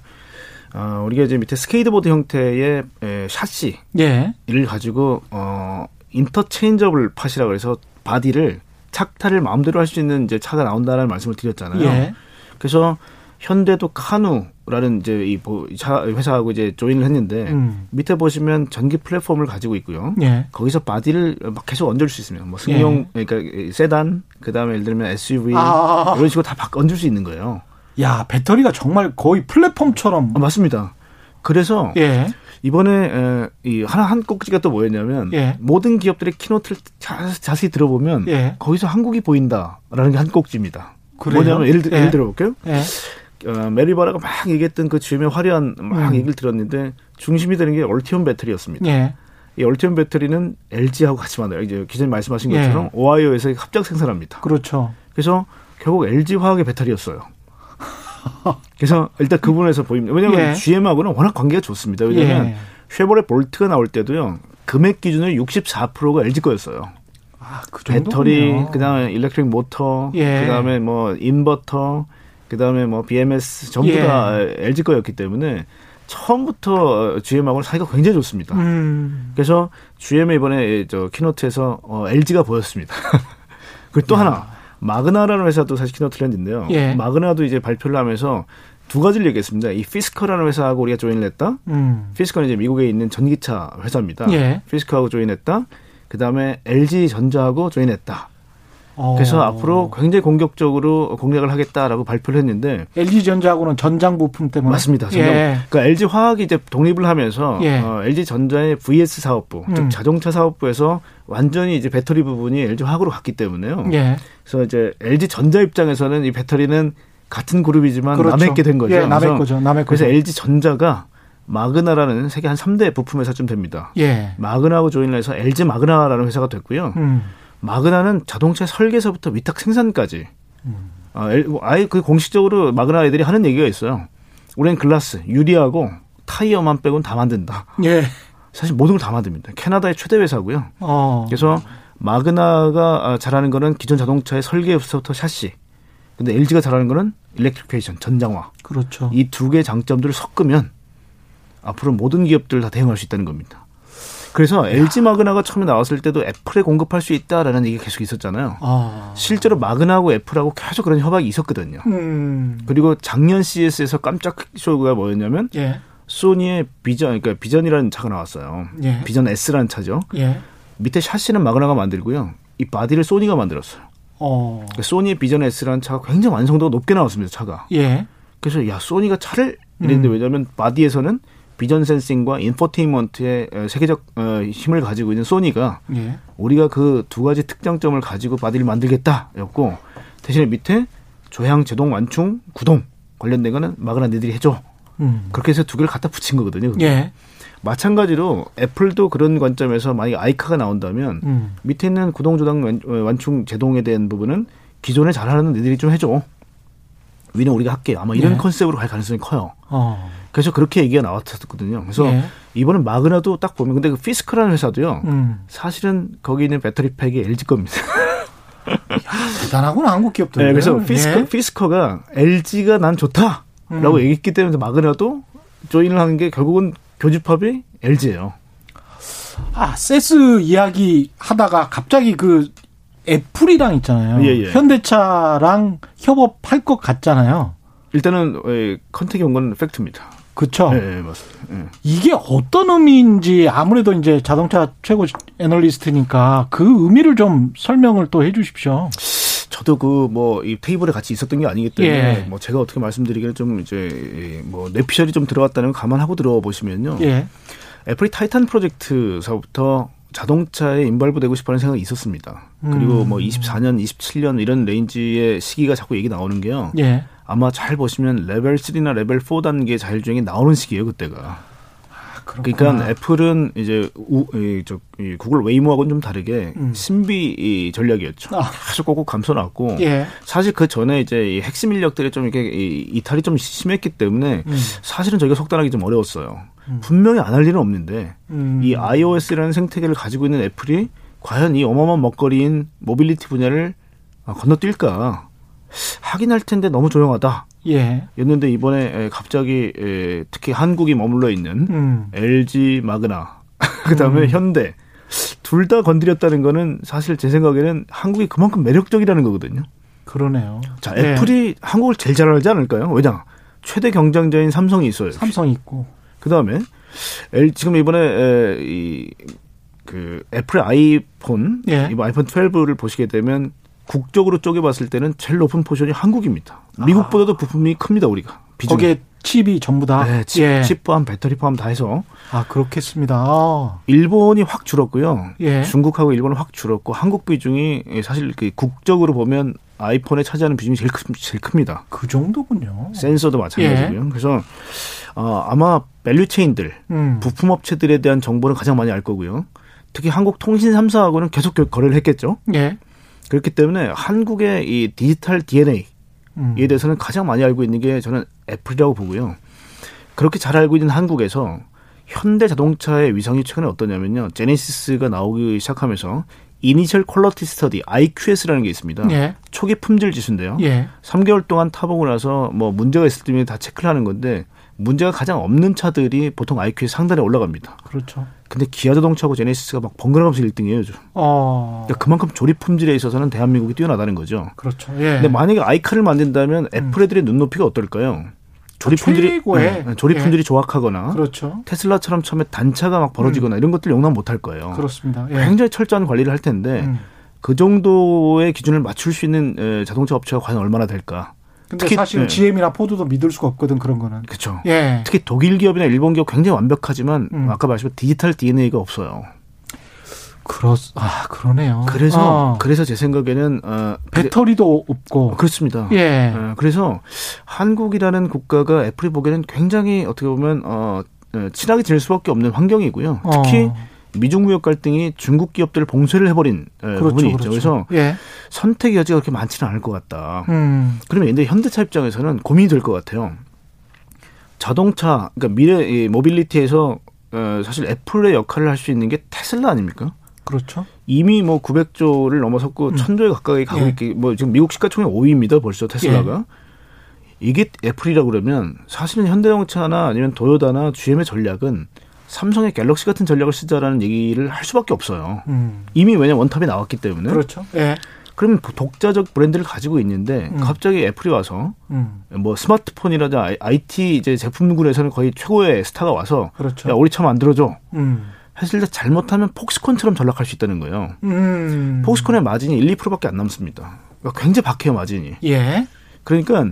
어, 우리가 이제 밑에 스케이트보드 형태의 에, 샤시를 예. 가지고 어 interchangeable pod이라 그래서 바디를 착탈을 마음대로 할 수 있는 이제 차가 나온다는 말씀을 드렸잖아요. 예. 그래서 현대도 카누라는 이제 이 차 회사하고 이제 join을 했는데 음. 밑에 보시면 전기 플랫폼을 가지고 있고요. 예. 거기서 바디를 막 계속 얹을 수 있습니다. 뭐 승용, 그러니까 세단, 그 다음에 예를 들면 SUV 아. 이런 식으로 다 바- 얹을 수 있는 거예요. 야 배터리가 정말 거의 플랫폼처럼. 아, 맞습니다. 그래서 예. 이번에 에, 이 하나 한 꼭지가 또 뭐였냐면 예. 모든 기업들의 keynote를 자, 자세히 들어보면 예. 거기서 한국이 보인다라는 게 한 꼭지입니다. 그래요? 뭐냐면 예를, 들- 예. 예를 들어볼게요. 예. 어, 메리바라가 막 얘기했던 그 GM의 화려한 막 음. 얘기를 들었는데 중심이 되는 게 얼티엄 배터리였습니다. 예. 이 얼티엄 배터리는 LG하고 같이 만들어요. 이제 기자님 말씀하신 예. 것처럼 오하이오에서 합작 생산합니다. 그렇죠. 그래서 결국 LG 화학의 배터리였어요. 그래서 일단 그 부분에서 보입니다. 왜냐하면 예. GM하고는 워낙 관계가 좋습니다. 왜냐하면 예. 쉐보레 볼트가 나올 때도요. 금액 기준으로 64%가 LG 거였어요. 아, 그 배터리. 그다음에 electric motor, 예. 그다음에 뭐 인버터, 그다음에 뭐 BMS 전부 예. 다 LG 거였기 때문에 처음부터 GM하고는 사이가 굉장히 좋습니다. 음. 그래서 GM의 이번에 저 keynote에서 어, LG가 보였습니다. 그리고 또 하나 마그나라는 회사도 사실 keynote를 했는데요. 예. 마그나도 이제 발표를 하면서 두 가지를 얘기했습니다. 이 피스커라는 회사하고 우리가 join을 했다. 음. 피스커는 이제 미국에 있는 전기차 회사입니다. 예. 피스커하고 join했다. 그 다음에 LG 전자하고 join했다. 어. 그래서 앞으로 굉장히 공격적으로 공략을 하겠다라고 발표를 했는데 LG 전자하고는 전장 부품 때문에 맞습니다. 예. 그러니까 LG 화학이 이제 독립을 하면서 예. 어, LG 전자의 VS 사업부, 음. 즉 자동차 사업부에서 완전히 이제 배터리 부분이 LG 화학으로 갔기 때문에요. 예. 그래서 이제 LG 전자 입장에서는 이 배터리는 같은 그룹이지만 그렇죠. 남의 게 된 거죠. 예, 남의 그래서- 거죠. 남의 그래서 거죠. LG 전자가 마그나라는 세계 한 3대 부품 회사쯤 됩니다. 예. 마그나하고 조인을 해서 LG 마그나라는 회사가 됐고요. 음. 마그나는 자동차 설계서부터 위탁 생산까지. 음. 아, 아예 그 공식적으로 마그나 애들이 하는 얘기가 있어요. 우리는 글라스, 유리하고 타이어만 빼고는 다 만든다. 예. 사실 모든 걸 다 만듭니다. 캐나다의 최대 회사고요. 어. 그래서 마그나가 아, 잘하는 거는 기존 자동차의 설계부터 샤시. 근데 LG가 잘하는 거는 electrification, 전장화. 그렇죠. 이 두 개의 장점들을 섞으면 앞으로 모든 기업들 다 대응할 수 있다는 겁니다. 그래서 LG 마그나가 처음에 나왔을 때도 애플에 공급할 수 있다라는 얘기가 계속 있었잖아요. 아. 실제로 마그나하고 애플하고 계속 그런 협약이 있었거든요. 음. 그리고 작년 CES에서 깜짝 쇼가 뭐였냐면 예. 소니의 비전, 그러니까 비전이라는 차가 나왔어요. 예. 비전 S라는 차죠. 예. 밑에 샤시는 마그나가 만들고요. 이 바디를 소니가 만들었어요. 어. 그러니까 소니의 비전 S라는 차가 굉장히 완성도가 높게 나왔습니다. 차가. 예. 그래서 야 소니가 차를 이랬는데 음. 왜냐하면 바디에서는 vision sensing과 infotainment의 어, 세계적 어, 힘을 가지고 있는 소니가 예. 우리가 그 두 가지 특장점을 가지고 바디를 만들겠다였고 대신에 밑에 조향, 제동, 완충, 구동 관련된 거는 마그나 니들이 해줘. 음. 그렇게 해서 두 개를 갖다 붙인 거거든요. 그게. 예. 마찬가지로 애플도 그런 관점에서 만약 아이카가 나온다면 음. 밑에 있는 구동, 조향, 완- 어, 완충, 제동에 대한 부분은 기존에 잘하는 니들이 좀 해줘. 위는 우리가 할게요. 아마 이런 네. 컨셉으로 갈 가능성이 커요. 어. 그래서 그렇게 얘기가 나왔었거든요. 그래서 예. 이번엔 마그나도 딱 보면 근데 그 피스크라는 회사도요. 음. 사실은 거기 있는 배터리 팩이 LG 겁니다. 대단하구나 한국 기업들. 네, 그래서 피스커, 예. 피스커가 LG가 난 좋다라고 음. 얘기했기 때문에 마그나도 조인을 하는 게 결국은 교집합이 LG예요. 아, 세스 이야기 하다가 갑자기 그 애플이랑 있잖아요. 예, 예. 현대차랑 협업할 것 같잖아요. 일단은 예, contact이 온 건 팩트입니다. 예, 예, 맞습니다. 예. 이게 어떤 의미인지 아무래도 이제 자동차 최고 애널리스트니까 그 의미를 좀 설명을 또 해 주십시오. 저도 그 뭐 이 테이블에 같이 있었던 게 아니기 때문에 예. 뭐 제가 어떻게 말씀드리기는 좀 이제 뭐 뇌피셜이 좀 들어갔다는 걸 감안하고 들어보시면요. 예. 애플이 타이탄 프로젝트서부터 자동차에 involve되고 싶어하는 생각이 있었습니다. 그리고 음. 뭐 24년, 27년 이런 range의 시기가 자꾸 얘기 나오는 게요. 예. 아마 잘 보시면 레벨 3나 레벨 4 단계 자율주행이 나오는 시기예요, 그때가. 그렇구나. 그러니까 애플은 이제 우, 이, 저, 이 구글 웨이모하고는 좀 다르게 음. 신비 이 전략이었죠. 아. 계속 꼭꼭 감춰놨고 예. 사실 그 전에 이제 이 핵심 인력들이 좀 이렇게 이, 이탈이 좀 심했기 때문에 음. 사실은 저희가 속단하기 좀 어려웠어요. 음. 분명히 안 할 일은 없는데 음. 이 iOS라는 생태계를 가지고 있는 애플이 과연 이 어마어마한 먹거리인 모빌리티 분야를 아, 건너뛸까 하긴 할 텐데 너무 조용하다. 예. 였는데 이번에 에, 갑자기 에, 특히 한국이 머물러 있는 음. LG 마그나 그다음에 음. 현대 둘 다 건드렸다는 거는 사실 제 생각에는 한국이 그만큼 매력적이라는 거거든요. 그러네요. 자, 예. 애플이 한국을 제일 잘 알지 않을까요? 왜냐? 최대 경쟁자인 삼성이 있어요. 삼성 있고. 그다음에 L 지금 이번에 에, 이 그 애플 아이폰 예. 이번 아이폰 12를 보시게 되면 국적으로 쪼개봤을 때는 제일 높은 포션이 한국입니다. 미국보다도 부품이 큽니다 우리가. 비중이. 거기에 칩이 전부 다. 네, 칩, 예. 칩 포함 배터리 포함 다 해서 아 그렇겠습니다. 아. 일본이 확 줄었고요. 예. 중국하고 일본은 확 줄었고 한국 비중이 사실 그 국적으로 보면 아이폰에 차지하는 비중이 제일, 크, 제일 큽니다. 그 정도군요. 센서도 마찬가지고요. 그래서 어, 아마 value chain들 음. 부품 업체들에 대한 정보는 가장 많이 알 거고요. 특히 한국 통신 3사하고는 계속 겨- 거래를 했겠죠. 예. 그렇기 때문에 한국의 이 디지털 DNA에 음. 대해서는 가장 많이 알고 있는 게 저는 애플이라고 보고요. 그렇게 잘 알고 있는 한국에서 현대 자동차의 위상이 최근에 어떠냐면요. 제네시스가 나오기 시작하면서 initial quality study IQS라는 게 있습니다. 예. 초기 품질 지수인데요. 예. 3개월 동안 타보고 나서 뭐 문제가 있을 때면 다 체크를 하는 건데 문제가 가장 없는 차들이 보통 IQ에 상단에 올라갑니다. 그렇죠. 근데 기아 자동차하고 제네시스가 막 번갈아가면서 1등이에요, 요즘. 어. 그러니까 그만큼 조립 품질에 있어서는 대한민국이 뛰어나다는 거죠. 그렇죠. 예. 근데 만약에 아이카를 만든다면 애플 애들의 눈높이가 어떨까요? 조립 아, 품질이 최고의. 네, 조립 예. 품질이 조악하거나 그렇죠. 테슬라처럼 처음에 단차가 막 벌어지거나 이런 것들 용납 못할 거예요. 그렇습니다. 예. 굉장히 철저한 관리를 할 텐데 음. 그 정도의 기준을 맞출 수 있는 에, 자동차 업체가 과연 얼마나 될까? 근데 특히- 사실은 네. GM이나 포드도 믿을 수가 없거든 그런 거는. 그렇죠. 예. 특히 독일 기업이나 일본 기업 굉장히 완벽하지만 음. 아까 말씀드린 디지털 DNA가 없어요. 그렇 아 그러네요. 그래서 어. 그래서 제 생각에는 어, 배터리도 없고. 그렇습니다. 예. 어, 그래서 한국이라는 국가가 애플이 보기에는 굉장히 어떻게 보면 어, 어, 친하게 지낼 수밖에 없는 환경이고요. 특히 어. 미중 무역 갈등이 중국 기업들을 봉쇄를 해버린 에, 그렇죠, 부분이 있죠. 그렇죠. 그래서 예. 선택의 여지가 그렇게 많지는 않을 것 같다. 음. 그러면 근데 현대차 입장에서는 고민이 될 것 같아요. 자동차, 그러니까 미래 이 모빌리티에서 어, 사실 애플의 역할을 할 수 있는 게 테슬라 아닙니까? 그렇죠. 이미 뭐 900조를 넘어섰고 음. 1000조에 가까이 가고 예. 있기 뭐 지금 미국 시가총액 5위입니다. 벌써 테슬라가. 이게 애플이라고 그러면 사실은 현대자동차나 아니면 도요다나 GM의 전략은 삼성의 갤럭시 같은 전략을 쓰자라는 얘기를 할 수밖에 없어요. 음. 이미 왜냐 면 one top이 나왔기 때문에. 그렇죠. 예. 그러면 독자적 브랜드를 가지고 있는데 음. 갑자기 애플이 와서 음. 뭐 스마트폰이라든지 IT 이제 제품군에서는 거의 최고의 스타가 와서 그렇죠. 야 우리 차 만들어줘 음. 했을 때 잘못하면 폭스콘처럼 전락할 수 있다는 거예요. 음. 폭스콘의 마진이 1, 2%밖에 안 남습니다. 그러니까 굉장히 박해요 마진이. 예. 그러니까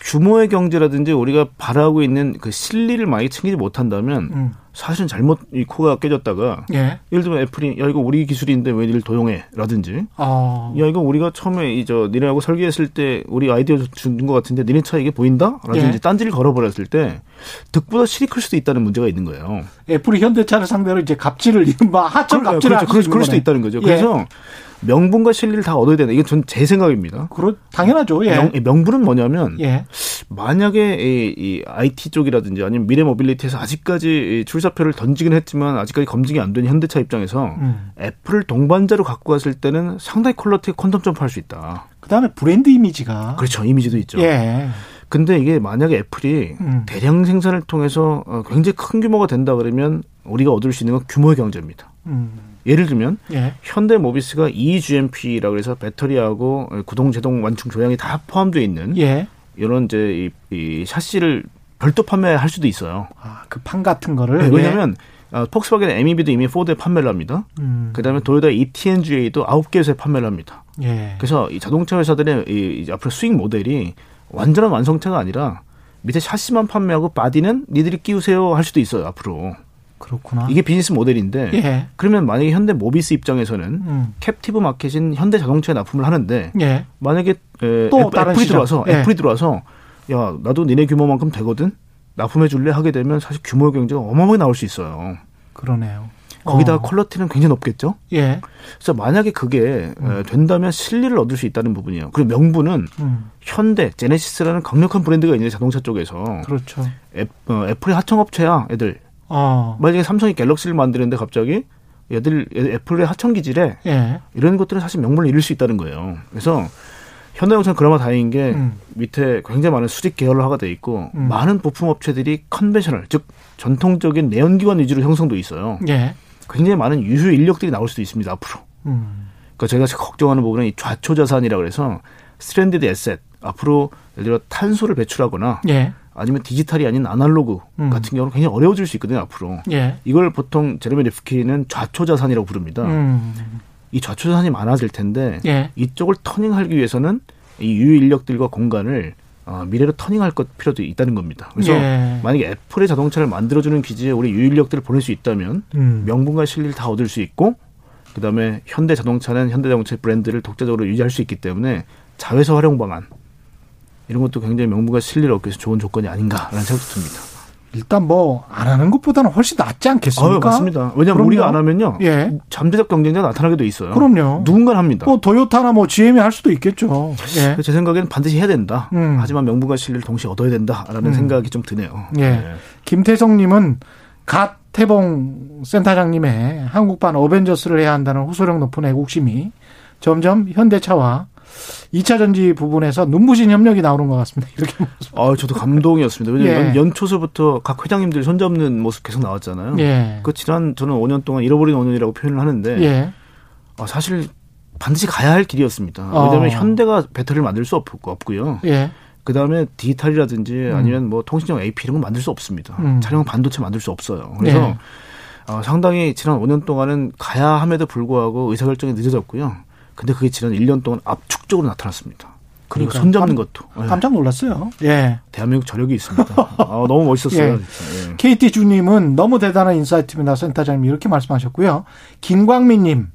규모의 경제라든지 우리가 바라고 있는 그 실리를 많이 챙기지 못한다면 음. 사실은 잘못 이 코가 깨졌다가 예. 예를 들면 애플이 야 이거 우리 기술인데 왜 이를 도용해라든지 어. 야 이거 우리가 처음에 이 저 니네하고 설계했을 때 우리 아이디어 준 것 같은데 니네 차 이게 보인다?라든지 예. 딴지를 걸어버렸을 때 득보다 실이 클 수도 있다는 문제가 있는 거예요. 애플이 현대차를 상대로 이제 갑질을 이른바 하청 그럴- 갑질을 그렇죠. 그럴, 그럴 수도. 있다는 거죠. 예. 그래서 명분과 실리를 다 얻어야 된다. 이건 전 제 생각입니다. 그렇 당연하죠. 예. 명, 명분은 뭐냐면 예. 만약에 이, 이 IT 쪽이라든지 아니면 미래 모빌리티에서 아직까지 이 출사표를 던지긴 했지만 아직까지 검증이 안 된 현대차 입장에서 음. 애플을 동반자로 갖고 갔을 때는 상당히 quality가 quantum jump할 수 있다. 그다음에 브랜드 이미지가 그렇죠. 이미지도 있죠. 예. 근데 이게 만약에 애플이 음. 대량 생산을 통해서 어, 굉장히 큰 규모가 된다 그러면 우리가 얻을 수 있는 건 규모의 경제입니다. 음. 예를 들면 예. 현대모비스가 eGMP라고 해서 배터리하고 구동 제동 완충 조향이 다 포함되어 있는 예. 이런 이제 이, 이 샤시를 별도 판매할 수도 있어요. 아, 그 판 같은 거를 네, 왜냐하면 어, 폭스바겐 MEB도 이미 포드에 판매를 합니다. 예. 음. 그다음에 도요타 ETNGA도 아홉 개 회사에 판매를 합니다. 예. 그래서 이 자동차 회사들의 이, 이 앞으로 수익 모델이 완전한 완성체가 아니라 밑에 섀시만 판매하고 body는 니들이 끼우세요 할 수도 있어요 앞으로 그렇구나. 이게 비즈니스 모델인데 예. 그러면 만약에 현대 모비스 입장에서는 음. captive market인 현대 자동차에 납품을 하는데 예. 만약에 에, 또 애플, 시장. 들어와서 예. 애플이 들어와서 야 나도 니네 규모만큼 되거든 납품해 줄래 하게 되면 사실 규모 경제가 어마어마하게 나올 수 있어요. 그러네요. 거기다가 어. quality는 굉장히 높겠죠. 예. 그래서 만약에 그게 에, 된다면 실리를 얻을 수 있다는 부분이에요. 그리고 명분은 음. 현대, 제네시스라는 강력한 브랜드가 있는 자동차 쪽에서 그렇죠. 애, 어, 애플의 하청업체야, 애들. 어. 만약에 삼성이 갤럭시를 만드는데 갑자기 얘들 애- 애플의 하청 기질에 예. 이런 것들은 사실 명분을 잃을 수 있다는 거예요. 그래서 현대자동차는 그나마 다행인 게 음. 밑에 굉장히 많은 수직 계열화가 돼 있고 음. 많은 부품 업체들이 conventional 즉 전통적인 내연기관 위주로 형성돼 있어요. 예. 굉장히 많은 유효 인력들이 나올 수도 있습니다 앞으로. 음. 그러니까 제가 걱정하는 부분은 이 좌초 자산이라 그래서 stranded asset 앞으로 예를 들어 탄소를 배출하거나 예. 아니면 디지털이 아닌 아날로그 음. 같은 경우는 굉장히 어려워질 수 있거든요 앞으로. 예. 이걸 보통 제레미 리프킨은 좌초 자산이라고 부릅니다. 음. 이 좌초 자산이 많아질 텐데 예. 이쪽을 turning하기 위해서는 이 유효 인력들과 공간을 어, 미래로 turning할 것 필요도 있다는 겁니다. 그래서 예. 만약에 애플의 자동차를 만들어주는 기지에 우리 유효 인력들을 보낼 수 있다면 음. 명분과 실리를 다 얻을 수 있고 그다음에 현대 자동차는 현대 자동차의 브랜드를 독자적으로 유지할 수 있기 때문에 자회사 활용 방안 이런 것도 굉장히 명분과 실리를 얻기 위해서 좋은 조건이 아닌가라는 생각도 듭니다. 일단 뭐 안 하는 것보다는 훨씬 낫지 않겠습니까? 아, 맞습니다. 왜냐하면 그럼요. 우리가 안 하면요 예. 잠재적 경쟁자가 나타나게 돼 있어요. 그럼요. 누군가 합니다. 뭐 도요타나 뭐 GM이 할 수도 있겠죠. 예. 제 생각에는 반드시 해야 된다. 음. 하지만 명분과 실리를 동시에 얻어야 된다라는 음. 생각이 좀 드네요. 예. 김태성님은 갓 태봉 센터장님의 한국판 어벤져스를 해야 한다는 호소력 높은 애국심이 점점 현대차와 2차 전지 부분에서 눈부신 협력이 나오는 것 같습니다. 이렇게 아, 저도 감동이었습니다. 왜냐면 예. 연, 연초서부터 각 회장님들 손잡는 모습 계속 나왔잖아요. 예. 그 지난 저는 5년 동안 잃어버린 5년이라고 표현을 하는데 예. 아, 사실 반드시 가야 할 길이었습니다. 어. 왜냐하면 현대가 배터리를 만들 수 없, 없고요. 예. 그 다음에 디지털이라든지 아니면 뭐 통신용 AP 이런 건 만들 수 없습니다. 음. 차량 반도체 만들 수 없어요. 그래서 예. 어, 상당히 지난 5년 동안은 가야 함에도 불구하고 의사결정이 늦어졌고요. 근데 그게 지난 1년 동안 압축적으로 나타났습니다. 그리고 그러니까 손잡는 깜- 것도 예, 깜짝 놀랐어요. 예. 대한민국 저력이 있습니다. 아, 너무 멋있었어요. 예. 진짜. 예. KT 주님은 너무 대단한 인사이트입니다. 센터장님 이렇게 말씀하셨고요. 김광민님,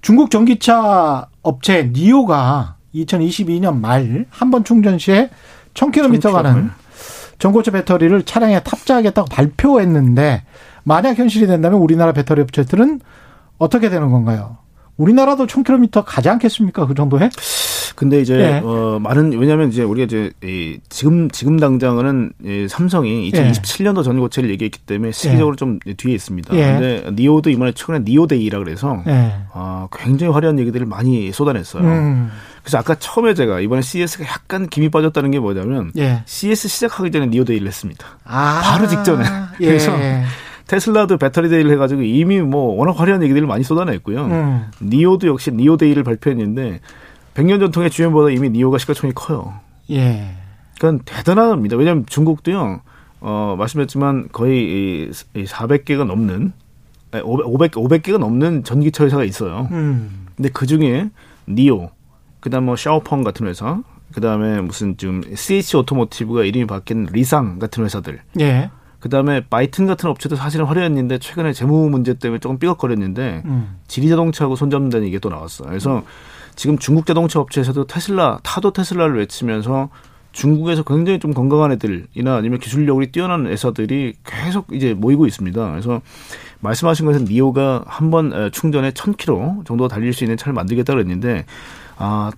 중국 전기차 업체 니오가 2022년 말 한 번 충전 시에 1000km 가는 전고체 배터리를 차량에 탑재하겠다고 발표했는데 만약 현실이 된다면 우리나라 배터리 업체들은 어떻게 되는 건가요? 우리나라도 1000km 가지 않겠습니까? 그 정도에? 근데 이제 예. 어 많은 왜냐하면 이제 우리가 이제 이 지금 지금 당장은 이 삼성이 예. 2027년도 전고체를 얘기했기 때문에 시기적으로 좀 뒤에 있습니다. 예. 근데 니오도 이번에 최근에 니오데이라 그래서 예. 아, 굉장히 화려한 얘기들을 많이 쏟아냈어요. 음. 그래서 아까 처음에 제가 이번에 CS가 약간 김이 빠졌다는 게 뭐냐면 예. CS 시작하기 전에 니오데이를 했습니다. 아. 바로 직전에. 예. 그래서 테슬라도 배터리 데이를 해가지고 이미 뭐 워낙 화려한 얘기들을 많이 쏟아냈고요. 음. 니오도 역시 니오 데이를 발표했는데 100년 전통의 GM보다 이미 니오가 시가총이 커요. 예. 그러니까 대단합니다. 왜냐하면 중국도요. 어, 말씀했지만 거의 400개가 넘는 500, 500개가 넘는 전기차 회사가 있어요. 음. 근데 그 중에 니오, 그다음 뭐 샤오펑 같은 회사, 그다음에 무슨 좀 CH 오토모티브가 이름이 바뀐 리상 같은 회사들. 예. 그다음에 바이튼 같은 업체도 사실은 화려했는데 최근에 재무 문제 때문에 조금 삐걱거렸는데 음. 지리자동차하고 손잡는다는 얘기가 또 나왔어요. 그래서 지금 중국 자동차 업체에서도 테슬라 타도 테슬라를 외치면서 중국에서 굉장히 좀 건강한 애들이나 아니면 기술력이 뛰어난 회사들이 계속 이제 모이고 있습니다. 그래서 말씀하신 것은 니오가 한 번 충전에 1000km 정도 달릴 수 있는 차를 만들겠다 그랬는데 아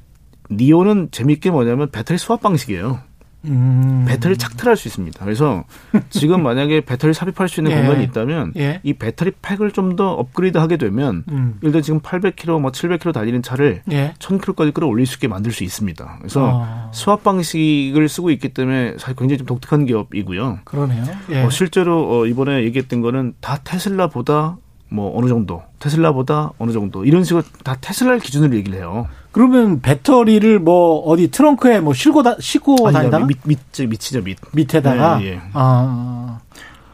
니오는 재밌게 뭐냐면 배터리 수압 방식이에요. 음. 배터리를 착탈할 수 있습니다. 그래서 지금 만약에 배터리 삽입할 수 있는 예. 공간이 있다면 예. 이 배터리 팩을 좀 더 업그레이드 하게 되면 음. 예를 들어 지금 800km, 뭐 700km 달리는 차를 예. 1000km까지 끌어올릴 수 있게 만들 수 있습니다. 그래서 어. 수압 방식을 쓰고 있기 때문에 사실 굉장히 좀 독특한 기업이고요. 그러네요. 예. 어, 실제로 어, 이번에 얘기했던 거는 다 테슬라보다 뭐 어느 정도 테슬라보다 어느 정도 이런 식으로 다 테슬라를 기준으로 얘기를 해요. 그러면 배터리를 뭐 어디 트렁크에 뭐 실고 다 싣고 다니다가 밑, 밑, 밑이죠 밑 밑에다가 네, 예. 아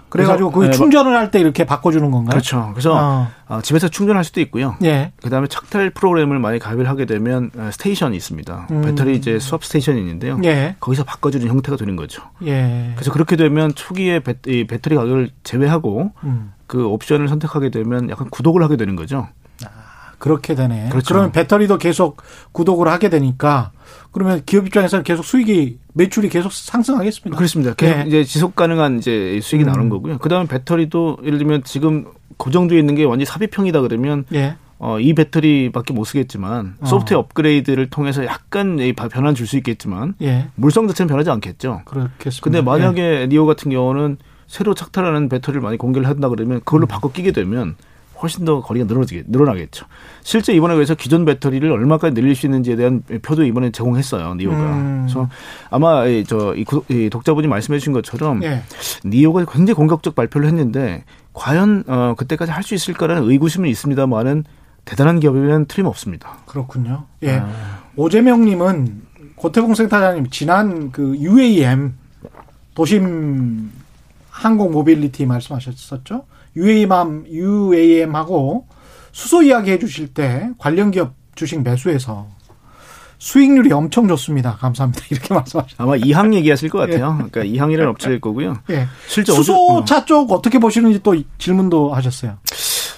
그래가지고 그 충전을 할 때 이렇게 바꿔주는 건가요? 그렇죠. 그래서 아. 어, 집에서 충전할 수도 있고요. 예. 그다음에 착탈 프로그램을 많이 가입을 하게 되면 어, 스테이션이 있습니다. 음. 배터리 이제 swap station이 있는데요. 예. 거기서 바꿔주는 형태가 되는 거죠. 예. 그래서 그렇게 되면 초기에 배, 배터리 가격을 제외하고 음. 그 옵션을 선택하게 되면 약간 구독을 하게 되는 거죠. 아, 그렇게 되네. 그렇죠. 그러면 배터리도 계속 구독을 하게 되니까 그러면 기업 입장에서는 계속 수익이 매출이 계속 상승하겠습니다. 그렇습니다. 계속 네. 이제 지속 가능한 이제 수익이 음. 나오는 거고요. 그다음에 배터리도 예를 들면 지금 고정되어 있는 게 완전 삽입형이다 그러면 예. 어, 이 배터리밖에 못 쓰겠지만 어. 소프트웨어 업그레이드를 통해서 약간 변화는 줄수 있겠지만 예. 물성 자체는 변하지 않겠죠. 그렇겠습니다. 근데 만약에 예. 니오 같은 경우는 새로 착탈하는 배터리를 많이 공개를 한다 그러면 그걸로 음. 바꿔 끼게 되면 훨씬 더 거리가 늘어지게 늘어나겠죠. 실제 이번에 그래서 기존 배터리를 얼마까지 늘릴 수 있는지에 대한 표도 이번에 제공했어요. 니오가. 음. 그래서 아마 저이 이 독자분이 말씀해 주신 것처럼 예. 니오가 굉장히 공격적 발표를 했는데 과연 어 그때까지 할 수 있을까라는 의구심은 있습니다만은 대단한 기업이면 틀림없습니다. 그렇군요. 예. 아. 오재명 님은 고태봉 센터장님 지난 그 UAM 도심 항공 모빌리티 말씀하셨었죠? UAM, UAM하고 수소 이야기 해 주실 때 관련 기업 주식 매수해서 수익률이 엄청 좋습니다. 감사합니다. 이렇게 말씀하셨 아마 이항 얘기하실 것 같아요. 예. 그러니까 이항이라는 업체일 거고요. 예. 실제 수소차 쪽 어떻게 보시는지 또 질문도 하셨어요.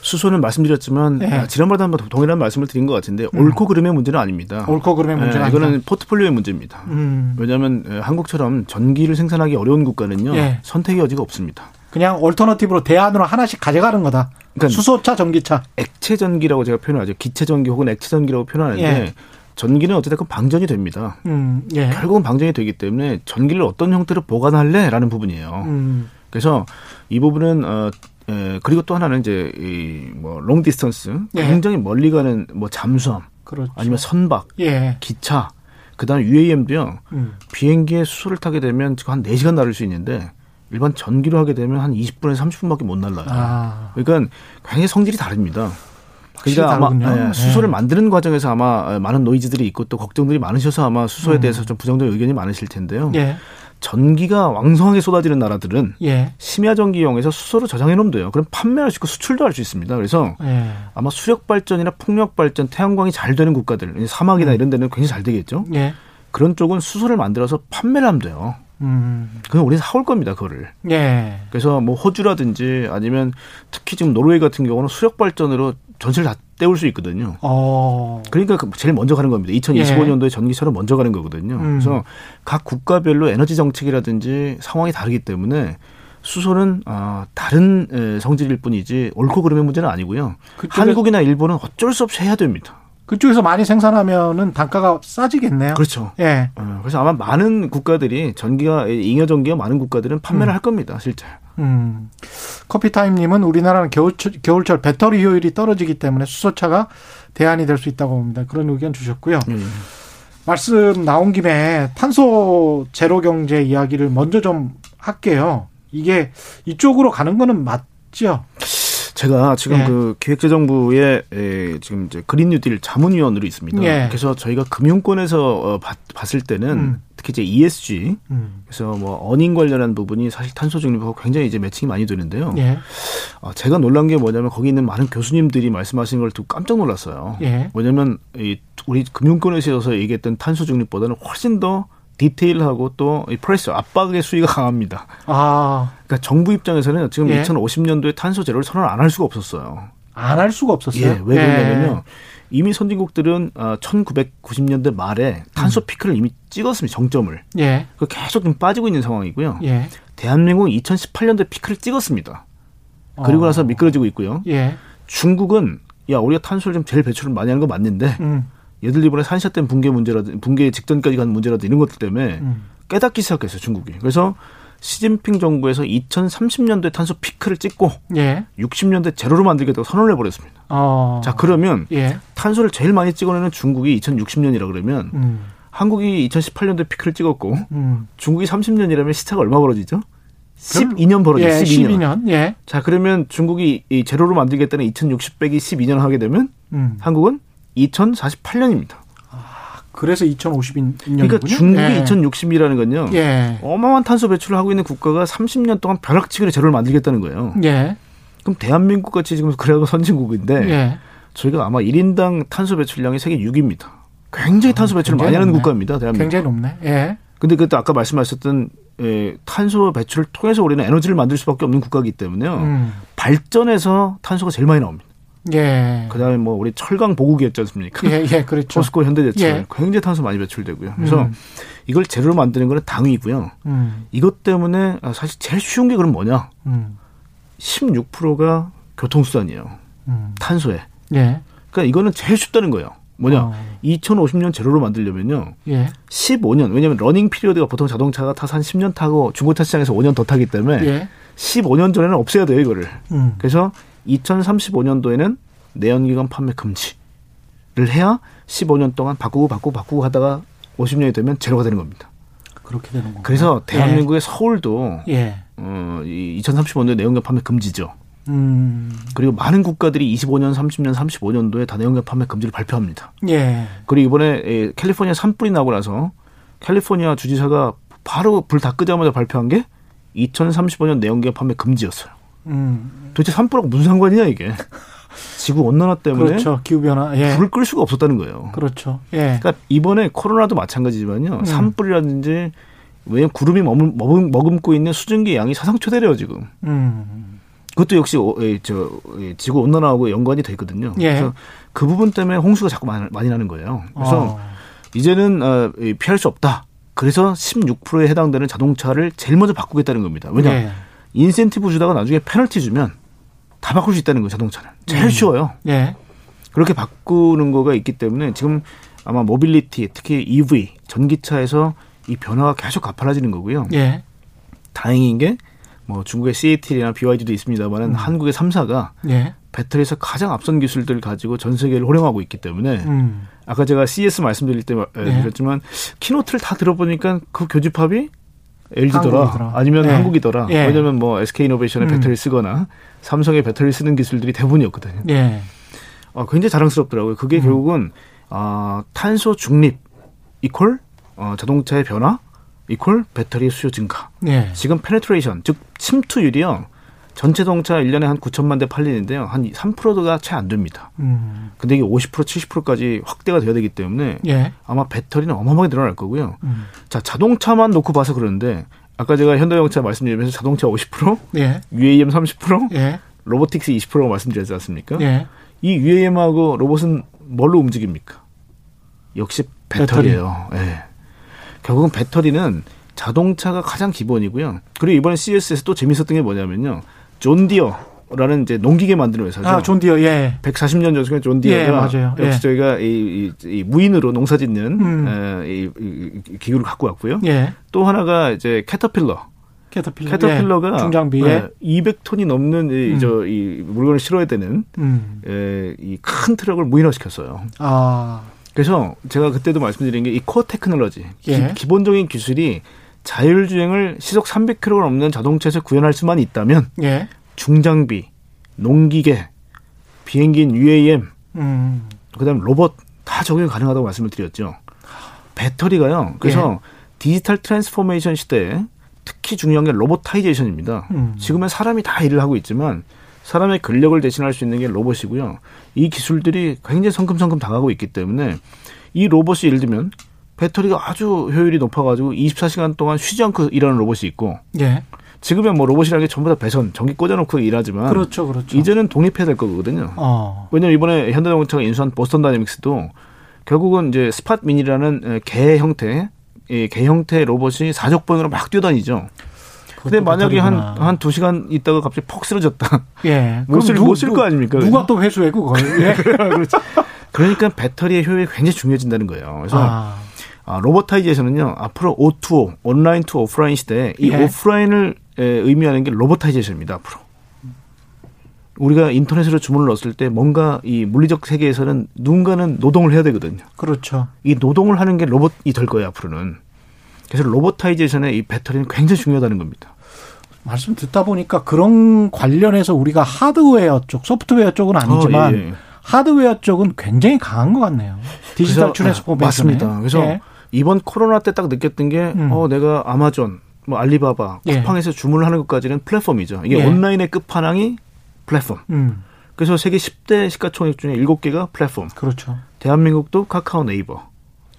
수소는 말씀드렸지만 네. 아, 지난번에도 한번 동일한 말씀을 드린 것 같은데 음. 옳고 그름의 문제는 아닙니다. 옳고 그름의 네, 문제는 이거는 아니다. 포트폴리오의 문제입니다. 음. 왜냐하면 한국처럼 전기를 생산하기 어려운 국가는요 네. 선택의 여지가 없습니다. 그냥 alternative로 대안으로 하나씩 가져가는 거다. 그러니까 수소차, 전기차. 액체 전기라고 제가 표현하죠. 기체 전기 혹은 액체 전기라고 표현하는데 예. 전기는 어쨌든 방전이 됩니다. 음, 예. 결국은 방전이 되기 때문에 전기를 어떤 형태로 보관할래라는 부분이에요. 음. 그래서 이 부분은 어 예, 그리고 또 하나는 이제 이뭐 long distance 예. 굉장히 멀리 가는 뭐 잠수함 그렇죠. 아니면 선박, 예. 기차, 그다음에 UAM도요. 음. 비행기에 수소를 타게 되면 지금 한 4시간 나를 수 있는데 일반 전기로 하게 되면 한 20분에서 30분밖에 못 날라요. 아. 그러니까 굉장히 성질이 다릅니다. 그러니까 아마 예, 수소를 네. 만드는 과정에서 아마 많은 노이즈들이 있고 또 걱정들이 많으셔서 아마 수소에 음. 대해서 좀 부정적인 의견이 많으실 텐데요. 예. 전기가 왕성하게 쏟아지는 나라들은 예. 심야 전기 이용해서 수소를 저장해 놓으면 돼요. 그럼 판매할 수 있고 수출도 할 수 있습니다. 그래서 예. 아마 수력 발전이나 풍력 발전, 태양광이 잘 되는 국가들, 사막이나 음. 이런 데는 굉장히 잘 되겠죠. 예. 그런 쪽은 수소를 만들어서 판매를 하면 돼요. 음. 그럼 우리는 사올 겁니다, 그거를. 예. 그래서 뭐 호주라든지 아니면 특히 지금 노르웨이 같은 경우는 수력 발전으로 전체를 다 때울 수 있거든요. 어. 그러니까 그 제일 먼저 가는 겁니다. 2025년도에 예. 전기차로 먼저 가는 거거든요. 음. 그래서 각 국가별로 에너지 정책이라든지 상황이 다르기 때문에 수소는 아, 다른 성질일 뿐이지 옳고 그름의 문제는 아니고요. 한국이나 일본은 어쩔 수 없이 해야 됩니다. 그쪽에서 많이 생산하면은 단가가 싸지겠네요. 그렇죠. 예. 어, 그래서 아마 많은 국가들이 전기가 잉여 전기가 많은 국가들은 판매를 음. 할 겁니다, 실제. 음. 커피타임님은 우리나라는 겨울철, 겨울철 배터리 효율이 떨어지기 때문에 수소차가 대안이 될 수 있다고 봅니다. 그런 의견 주셨고요. 음. 말씀 나온 김에 탄소 제로 경제 이야기를 먼저 좀 할게요. 이게 이쪽으로 가는 거는 맞, 있죠. 제가 지금 예. 그 기획재정부의 에, 지금 이제 그린 뉴딜 자문위원으로 있습니다. 예. 그래서 저희가 금융권에서 어, 봤, 봤을 때는 음. 특히 이제 ESG 음. 그래서 뭐 어닝 관련한 부분이 사실 탄소 중립하고 굉장히 이제 매칭이 많이 되는데요. 예. 어, 제가 놀란 게 뭐냐면 거기 있는 많은 교수님들이 말씀하시는 걸 듣고 깜짝 놀랐어요. 예. 뭐냐면 이 우리 금융권에서 얘기했던 탄소 중립보다는 훨씬 더 디테일하고 또이 프레스 압박의 수위가 강합니다. 아, 그러니까 정부 입장에서는 지금 예. 2050년도에 탄소 제로를 선언 안 할 수가 없었어요. 안 할 수가 없었어요. 예, 왜 그러냐면요. 이미 선진국들은 아, 1990년대 말에 탄소 피크를 이미 찍었습니다. 정점을. 예. 그 계속 좀 빠지고 있는 상황이고요. 예. 대한민국은 2018년도에 피크를 찍었습니다. 그리고 어. 나서 미끄러지고 있고요. 예. 중국은 야 우리가 탄소를 좀 제일 배출을 많이 하는 거 맞는데 음. 얘들 이번에 산샤댐 붕괴 문제라든 붕괴 직전까지 간 문제라든 이런 것들 때문에 음. 깨닫기 시작했어요 중국이. 그래서 시진핑 정부에서 2030년도에 탄소 피크를 찍고 예. 60년대 제로로 만들겠다고 선언을 해버렸습니다. 어. 자 그러면 예. 탄소를 제일 많이 찍어내는 중국이 2060년이라 그러면 음. 한국이 2018년도에 피크를 찍었고 음. 중국이 중국이 30년이라면 시차가 얼마 벌어지죠? 별- 12년 벌어져. 예, 12년. 12년. 예. 자 그러면 중국이 이 제로로 만들겠다는 2060 빼기 12년 하게 되면 음. 한국은 2048년입니다. 그래서 2050년이군요. 그러니까 중국이 예. 2060이라는 건요. 예. 어마어마한 탄소 배출을 하고 있는 국가가 30년 동안 벼락치기로 제로를 만들겠다는 거예요. 예. 그럼 대한민국 같이 지금 그래도 선진국인데 예. 저희가 아마 1인당 탄소 배출량이 세계 6위입니다. 굉장히 탄소 배출을 굉장히 많이 하는 높네. 국가입니다. 대한민국. 굉장히 높네. 예. 근데 그때 아까 말씀하셨던 에, 탄소 배출을 통해서 우리는 에너지를 만들 수밖에 없는 국가이기 때문에요. 음. 발전에서 탄소가 제일 많이 나옵니다. 예. 그다음에 뭐 우리 철강 보국이 었지 않습니까? 예, 예, 그렇죠. 포스코 현대제철 예. 굉장히 탄소 많이 배출되고요. 그래서 음. 이걸 재료로 만드는 거는 당위고요. 음. 이것 때문에 아, 사실 제일 쉬운 게 그럼 뭐냐? 음. 16%가 교통수단이에요. 음. 탄소에. 예. 그러니까 이거는 제일 쉽다는 거예요. 뭐냐? 어. 2050년 제로로 만들려면요. 예. 15년. 왜냐하면 running period가 보통 자동차가 타서 한 10년 타고 중고차 시장에서 5년 더 타기 때문에 예. 15년 전에는 없애야 돼요, 이거를. 음. 그래서 2035년도에는 내연기관 판매 금지를 해야 15년 동안 바꾸고 바꾸고 바꾸고 하다가 50년이 되면 제로가 되는 겁니다. 그렇게 되는 거고. 그래서 대한민국의 서울도 예. 음. 어, 이 2035년도에 내연기관 판매 금지죠. 음. 그리고 많은 국가들이 25년, 30년, 35년도에 다 내연기관 판매 금지를 발표합니다. 예. 그리고 이번에 에, 캘리포니아 산불이 나고 나서 캘리포니아 주지사가 바로 불 다 끄자마자 발표한 게 2035년 내연기관 판매 금지였어요. 음. 도대체 산불하고 무슨 상관이냐 이게. 지구 온난화 때문에 그렇죠. 기후 변화. 예. 불을 끌 수가 없었다는 거예요. 그렇죠. 예. 그러니까 이번에 코로나도 마찬가지지만요. 음. 산불이라든지 왜냐면 구름이 머금, 머금, 머금고 있는 수증기 양이 사상 최대래요 지금. 음. 그것도 역시 저 에, 지구 온난화하고 연관이 돼 있거든요. 예. 그래서 그 부분 때문에 홍수가 자꾸 많이, 나는 거예요. 그래서 어. 이제는 어, 이, 피할 수 없다. 그래서 16%에 해당되는 자동차를 제일 먼저 바꾸겠다는 겁니다. 왜냐? 예. 인센티브 주다가 나중에 페널티 주면 다 바꿀 수 있다는 거예요. 자동차는 제일 음. 쉬워요. 예. 그렇게 바꾸는 거가 있기 때문에 지금 아마 모빌리티 특히 EV 전기차에서 이 변화가 계속 가팔라지는 거고요. 예. 다행인 게 뭐 중국의 CATL이나 BYD도 있습니다만은 음. 한국의 3사가 예. 배터리에서 가장 앞선 기술들을 가지고 전 세계를 호령하고 있기 때문에 음. 아까 제가 CES 말씀드릴 때 네. 드렸지만 키노트를 다 들어보니까 그 교집합이 LG더라 한국이더라. 아니면 예. 한국이더라 예. 왜냐면 뭐 SK이노베이션의 음. 배터리 쓰거나 삼성의 배터리 쓰는 기술들이 대부분이었거든요. 예. 어, 굉장히 자랑스럽더라고요. 그게 음. 결국은 아, 탄소 중립 equal 어, 자동차의 변화 equal 배터리 수요 증가. 예. 지금 penetration 즉 침투율이요. 전체 자동차 1년에 한 9천만 대 팔리는데요. 한 3%가 채 안 됩니다. 음. 근데 이게 50% 70%까지 확대가 돼야 되기 때문에 예. 아마 배터리는 어마어마하게 늘어날 거고요. 음. 자, 자동차만 놓고 봐서 그러는데 아까 제가 현대자동차 말씀드리면서 자동차 50%, 예. UAM 30%, 예. robotics 20%가 말씀드렸지 않습니까? 예. 이 UAM하고 로봇은 뭘로 움직입니까? 역시 배터리예요. 예. 결국은 배터리는 자동차가 가장 기본이고요. 그리고 이번에 CES에서 또 재밌었던 게 뭐냐면요. 존디어라는 이제 농기계 만드는 회사죠. 아, 존디어. 예. 140년 전에 존디어가 예, 맞아요. 역시 예. 저희가 이, 이, 이 무인으로 농사짓는 음. 에, 이, 이, 이 기구를 갖고 왔고요. 예. 또 하나가 이제 캐터필러. 캐터필러. 캐터필러가 예. 중장비. 예. 200톤이 넘는 이, 음. 저, 이 물건을 실어야 되는 음. 에, 이큰 트럭을 무인화시켰어요. 아. 그래서 제가 그때도 말씀드린 게 이 core technology 예. 기, 본적인 기술이 자율주행을 시속 300km가 넘는 자동차에서 구현할 수만 있다면 예. 중장비, 농기계, 비행기인 UAM, 음. 그다음에 로봇 다 적용이 가능하다고 말씀을 드렸죠. 배터리가요. 그래서 예. digital transformation 시대에 특히 중요한 게 robotization입니다. 음. 지금은 사람이 다 일을 하고 있지만 사람의 근력을 대신할 수 있는 게 로봇이고요. 이 기술들이 굉장히 성큼성큼 당하고 있기 때문에 이 로봇이 예를 들면 배터리가 아주 효율이 높아가지고 24시간 동안 쉬지 않고 일하는 로봇이 있고 예. 지금은 뭐 로봇이라는 게 전부 다 배선, 전기 꽂아놓고 일하지만 그렇죠, 그렇죠. 이제는 독립해야 될 거거든요. 어. 왜냐면 이번에 현대자동차가 인수한 보스턴 다이내믹스도 결국은 이제 스팟 미니라는 개 형태, 이개 형태 로봇이 사족 보행으로 막 뛰어다니죠. 근데 만약에 한. 한 두 시간 있다가 갑자기 퍽 쓰러졌다. 예. 못 쓸- 그럼 못쓸거 아닙니까? 누가 또 회수해 그걸? 예. 그렇지. 그러니까 배터리의 효율이 굉장히 중요해진다는 거예요. 그래서 아. 아, robotization은요, 앞으로 O2O, online to offline 시대에 이 예. 오프라인을 에, 의미하는 게 robotization입니다, 앞으로. 우리가 인터넷으로 주문을 넣었을 때 뭔가 이 물리적 세계에서는 누군가는 노동을 해야 되거든요. 그렇죠. 이 노동을 하는 게 로봇이 될 거예요, 앞으로는. 그래서 robotization의 이 배터리는 굉장히 중요하다는 겁니다. 말씀 듣다 보니까 그런 관련해서 우리가 하드웨어 쪽, 소프트웨어 쪽은 아니지만 어, 예, 예. 하드웨어 쪽은 굉장히 강한 것 같네요. digital transformation 맞습니다. 그래서 이번 코로나 때 딱 느꼈던 게, 음. 어, 내가 아마존, 뭐 알리바바, 예. 쿠팡에서 주문을 하는 것까지는 플랫폼이죠. 이게 예. 온라인의 끝판왕이 플랫폼. 음, 그래서 세계 10대 시가총액 중에 7개가 플랫폼. 그렇죠. 대한민국도 카카오 네이버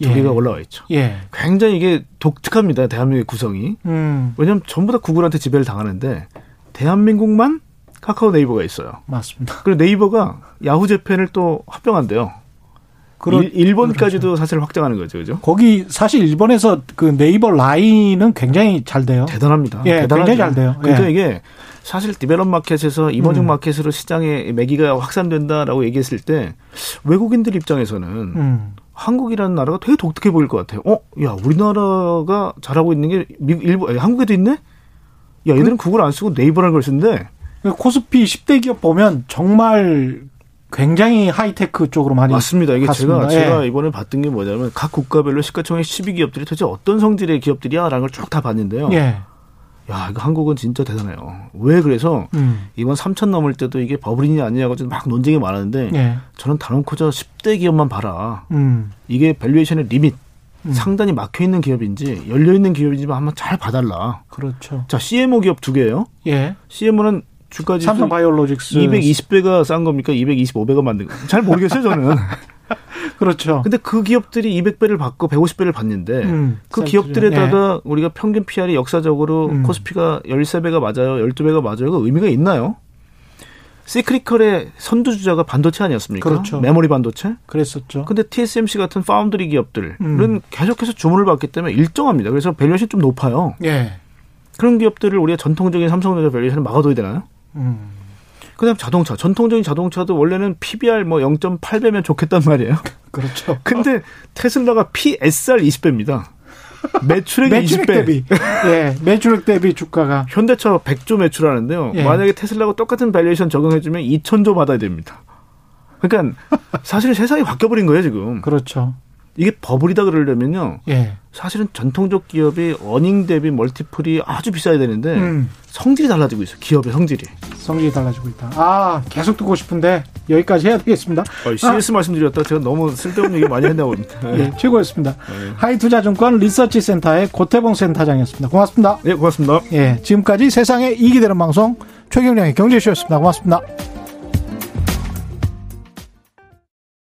두 예. 개가 올라와 있죠. 예. 굉장히 이게 독특합니다. 대한민국의 구성이. 음, 왜냐하면 전부 다 구글한테 지배를 당하는데 대한민국만 카카오 네이버가 있어요. 맞습니다. 그리고 네이버가 야후 재팬을 또 합병한대요. 일, 일본까지도 사실 확장하는 거죠, 그죠? 거기 사실 일본에서 그 네이버 라인은 굉장히 잘 돼요. 대단합니다. 예, 대단하죠. 굉장히 잘 돼요. 그러니까 예. 이게 사실 developed market에서 emerging 음. market으로 시장의 매기가 확산된다라고 얘기했을 때 외국인들 입장에서는 음, 한국이라는 나라가 되게 독특해 보일 것 같아요. 어, 야, 우리나라가 잘하고 있는 게 미국, 일본, 한국에도 있네? 야, 그 얘들은 구글 안 쓰고 네이버라는 걸 쓴대. 코스피 10대 기업 보면 정말 굉장히 high-tech 쪽으로 많이 맞습니다. 이게 갔습니다. 제가, 제가 예. 이번에 봤던 게 뭐냐면 각 국가별로 시가총액 12기업들이 도대체 어떤 성질의 기업들이야라는 걸 쭉 다 봤는데요. 예. 야, 이거 한국은 진짜 대단해요. 왜 그래서 음. 이번 3천 넘을 때도 이게 버블이냐 아니냐고 좀 막 논쟁이 많았는데 예. 저는 단언코 저 10대 기업만 봐라. 음. 이게 valuation의 limit 음. 상단이 막혀 있는 기업인지 열려 있는 기업인지 한번 잘 봐달라. 그렇죠. 자, CMO 기업 두 개예요. 예. CMO는 주가 지수 삼성 바이오로직스 220배가 싼 겁니까? 225배가 맞는 거? 잘 모르겠어요, 저는. 그렇죠. 근데 그 기업들이 200배를 받고 150배를 받는데 음, 그 센 기업들에다가 우리가 평균 PER이 역사적으로 음. 코스피가 13배가 맞아요, 12배가 맞아요. 그 의미가 있나요? cyclical의 선두주자가 반도체 아니었습니까? 그렇죠. 메모리 반도체? 그랬었죠. 근데 TSMC 같은 파운드리 기업들은 음. 계속해서 주문을 받기 때문에 일정합니다. 그래서 valuation이 좀 높아요. 예. 그런 기업들을 우리가 전통적인 삼성전자 valuation을 막아둬야 되나요? 음. 그다음 자동차, 전통적인 자동차도 원래는 PBR 뭐 0.8배면 좋겠단 말이에요. 그렇죠. 근데 테슬라가 PSR 20배입니다. 매출액 매출액 20배. 대비. 예. 매출액 대비 주가가 현대차 100조 매출하는데요. 예. 만약에 테슬라가 똑같은 valuation 적용해주면 2천조 받아야 됩니다. 그러니까 사실은 세상이 바뀌어버린 거예요 지금. 그렇죠. 이게 버블이다 그러려면요. 예. 사실은 전통적 기업이 earning 대비 multiple이 아주 비싸야 되는데 음. 성질이 달라지고 있어요. 기업의 성질이. 성질이 달라지고 있다. 아, 계속 듣고 싶은데 여기까지 해야 되겠습니다. 어, CS 말씀드렸다. 제가 너무 쓸데없는 얘기 많이 했나 봅니다. 예, 최고였습니다. 네. 하이투자증권 리서치 센터의 고태봉 센터장이었습니다. 고맙습니다. 네, 고맙습니다. 예, 지금까지 세상에 이익이 되는 방송 최경량의 경제쇼였습니다. 고맙습니다.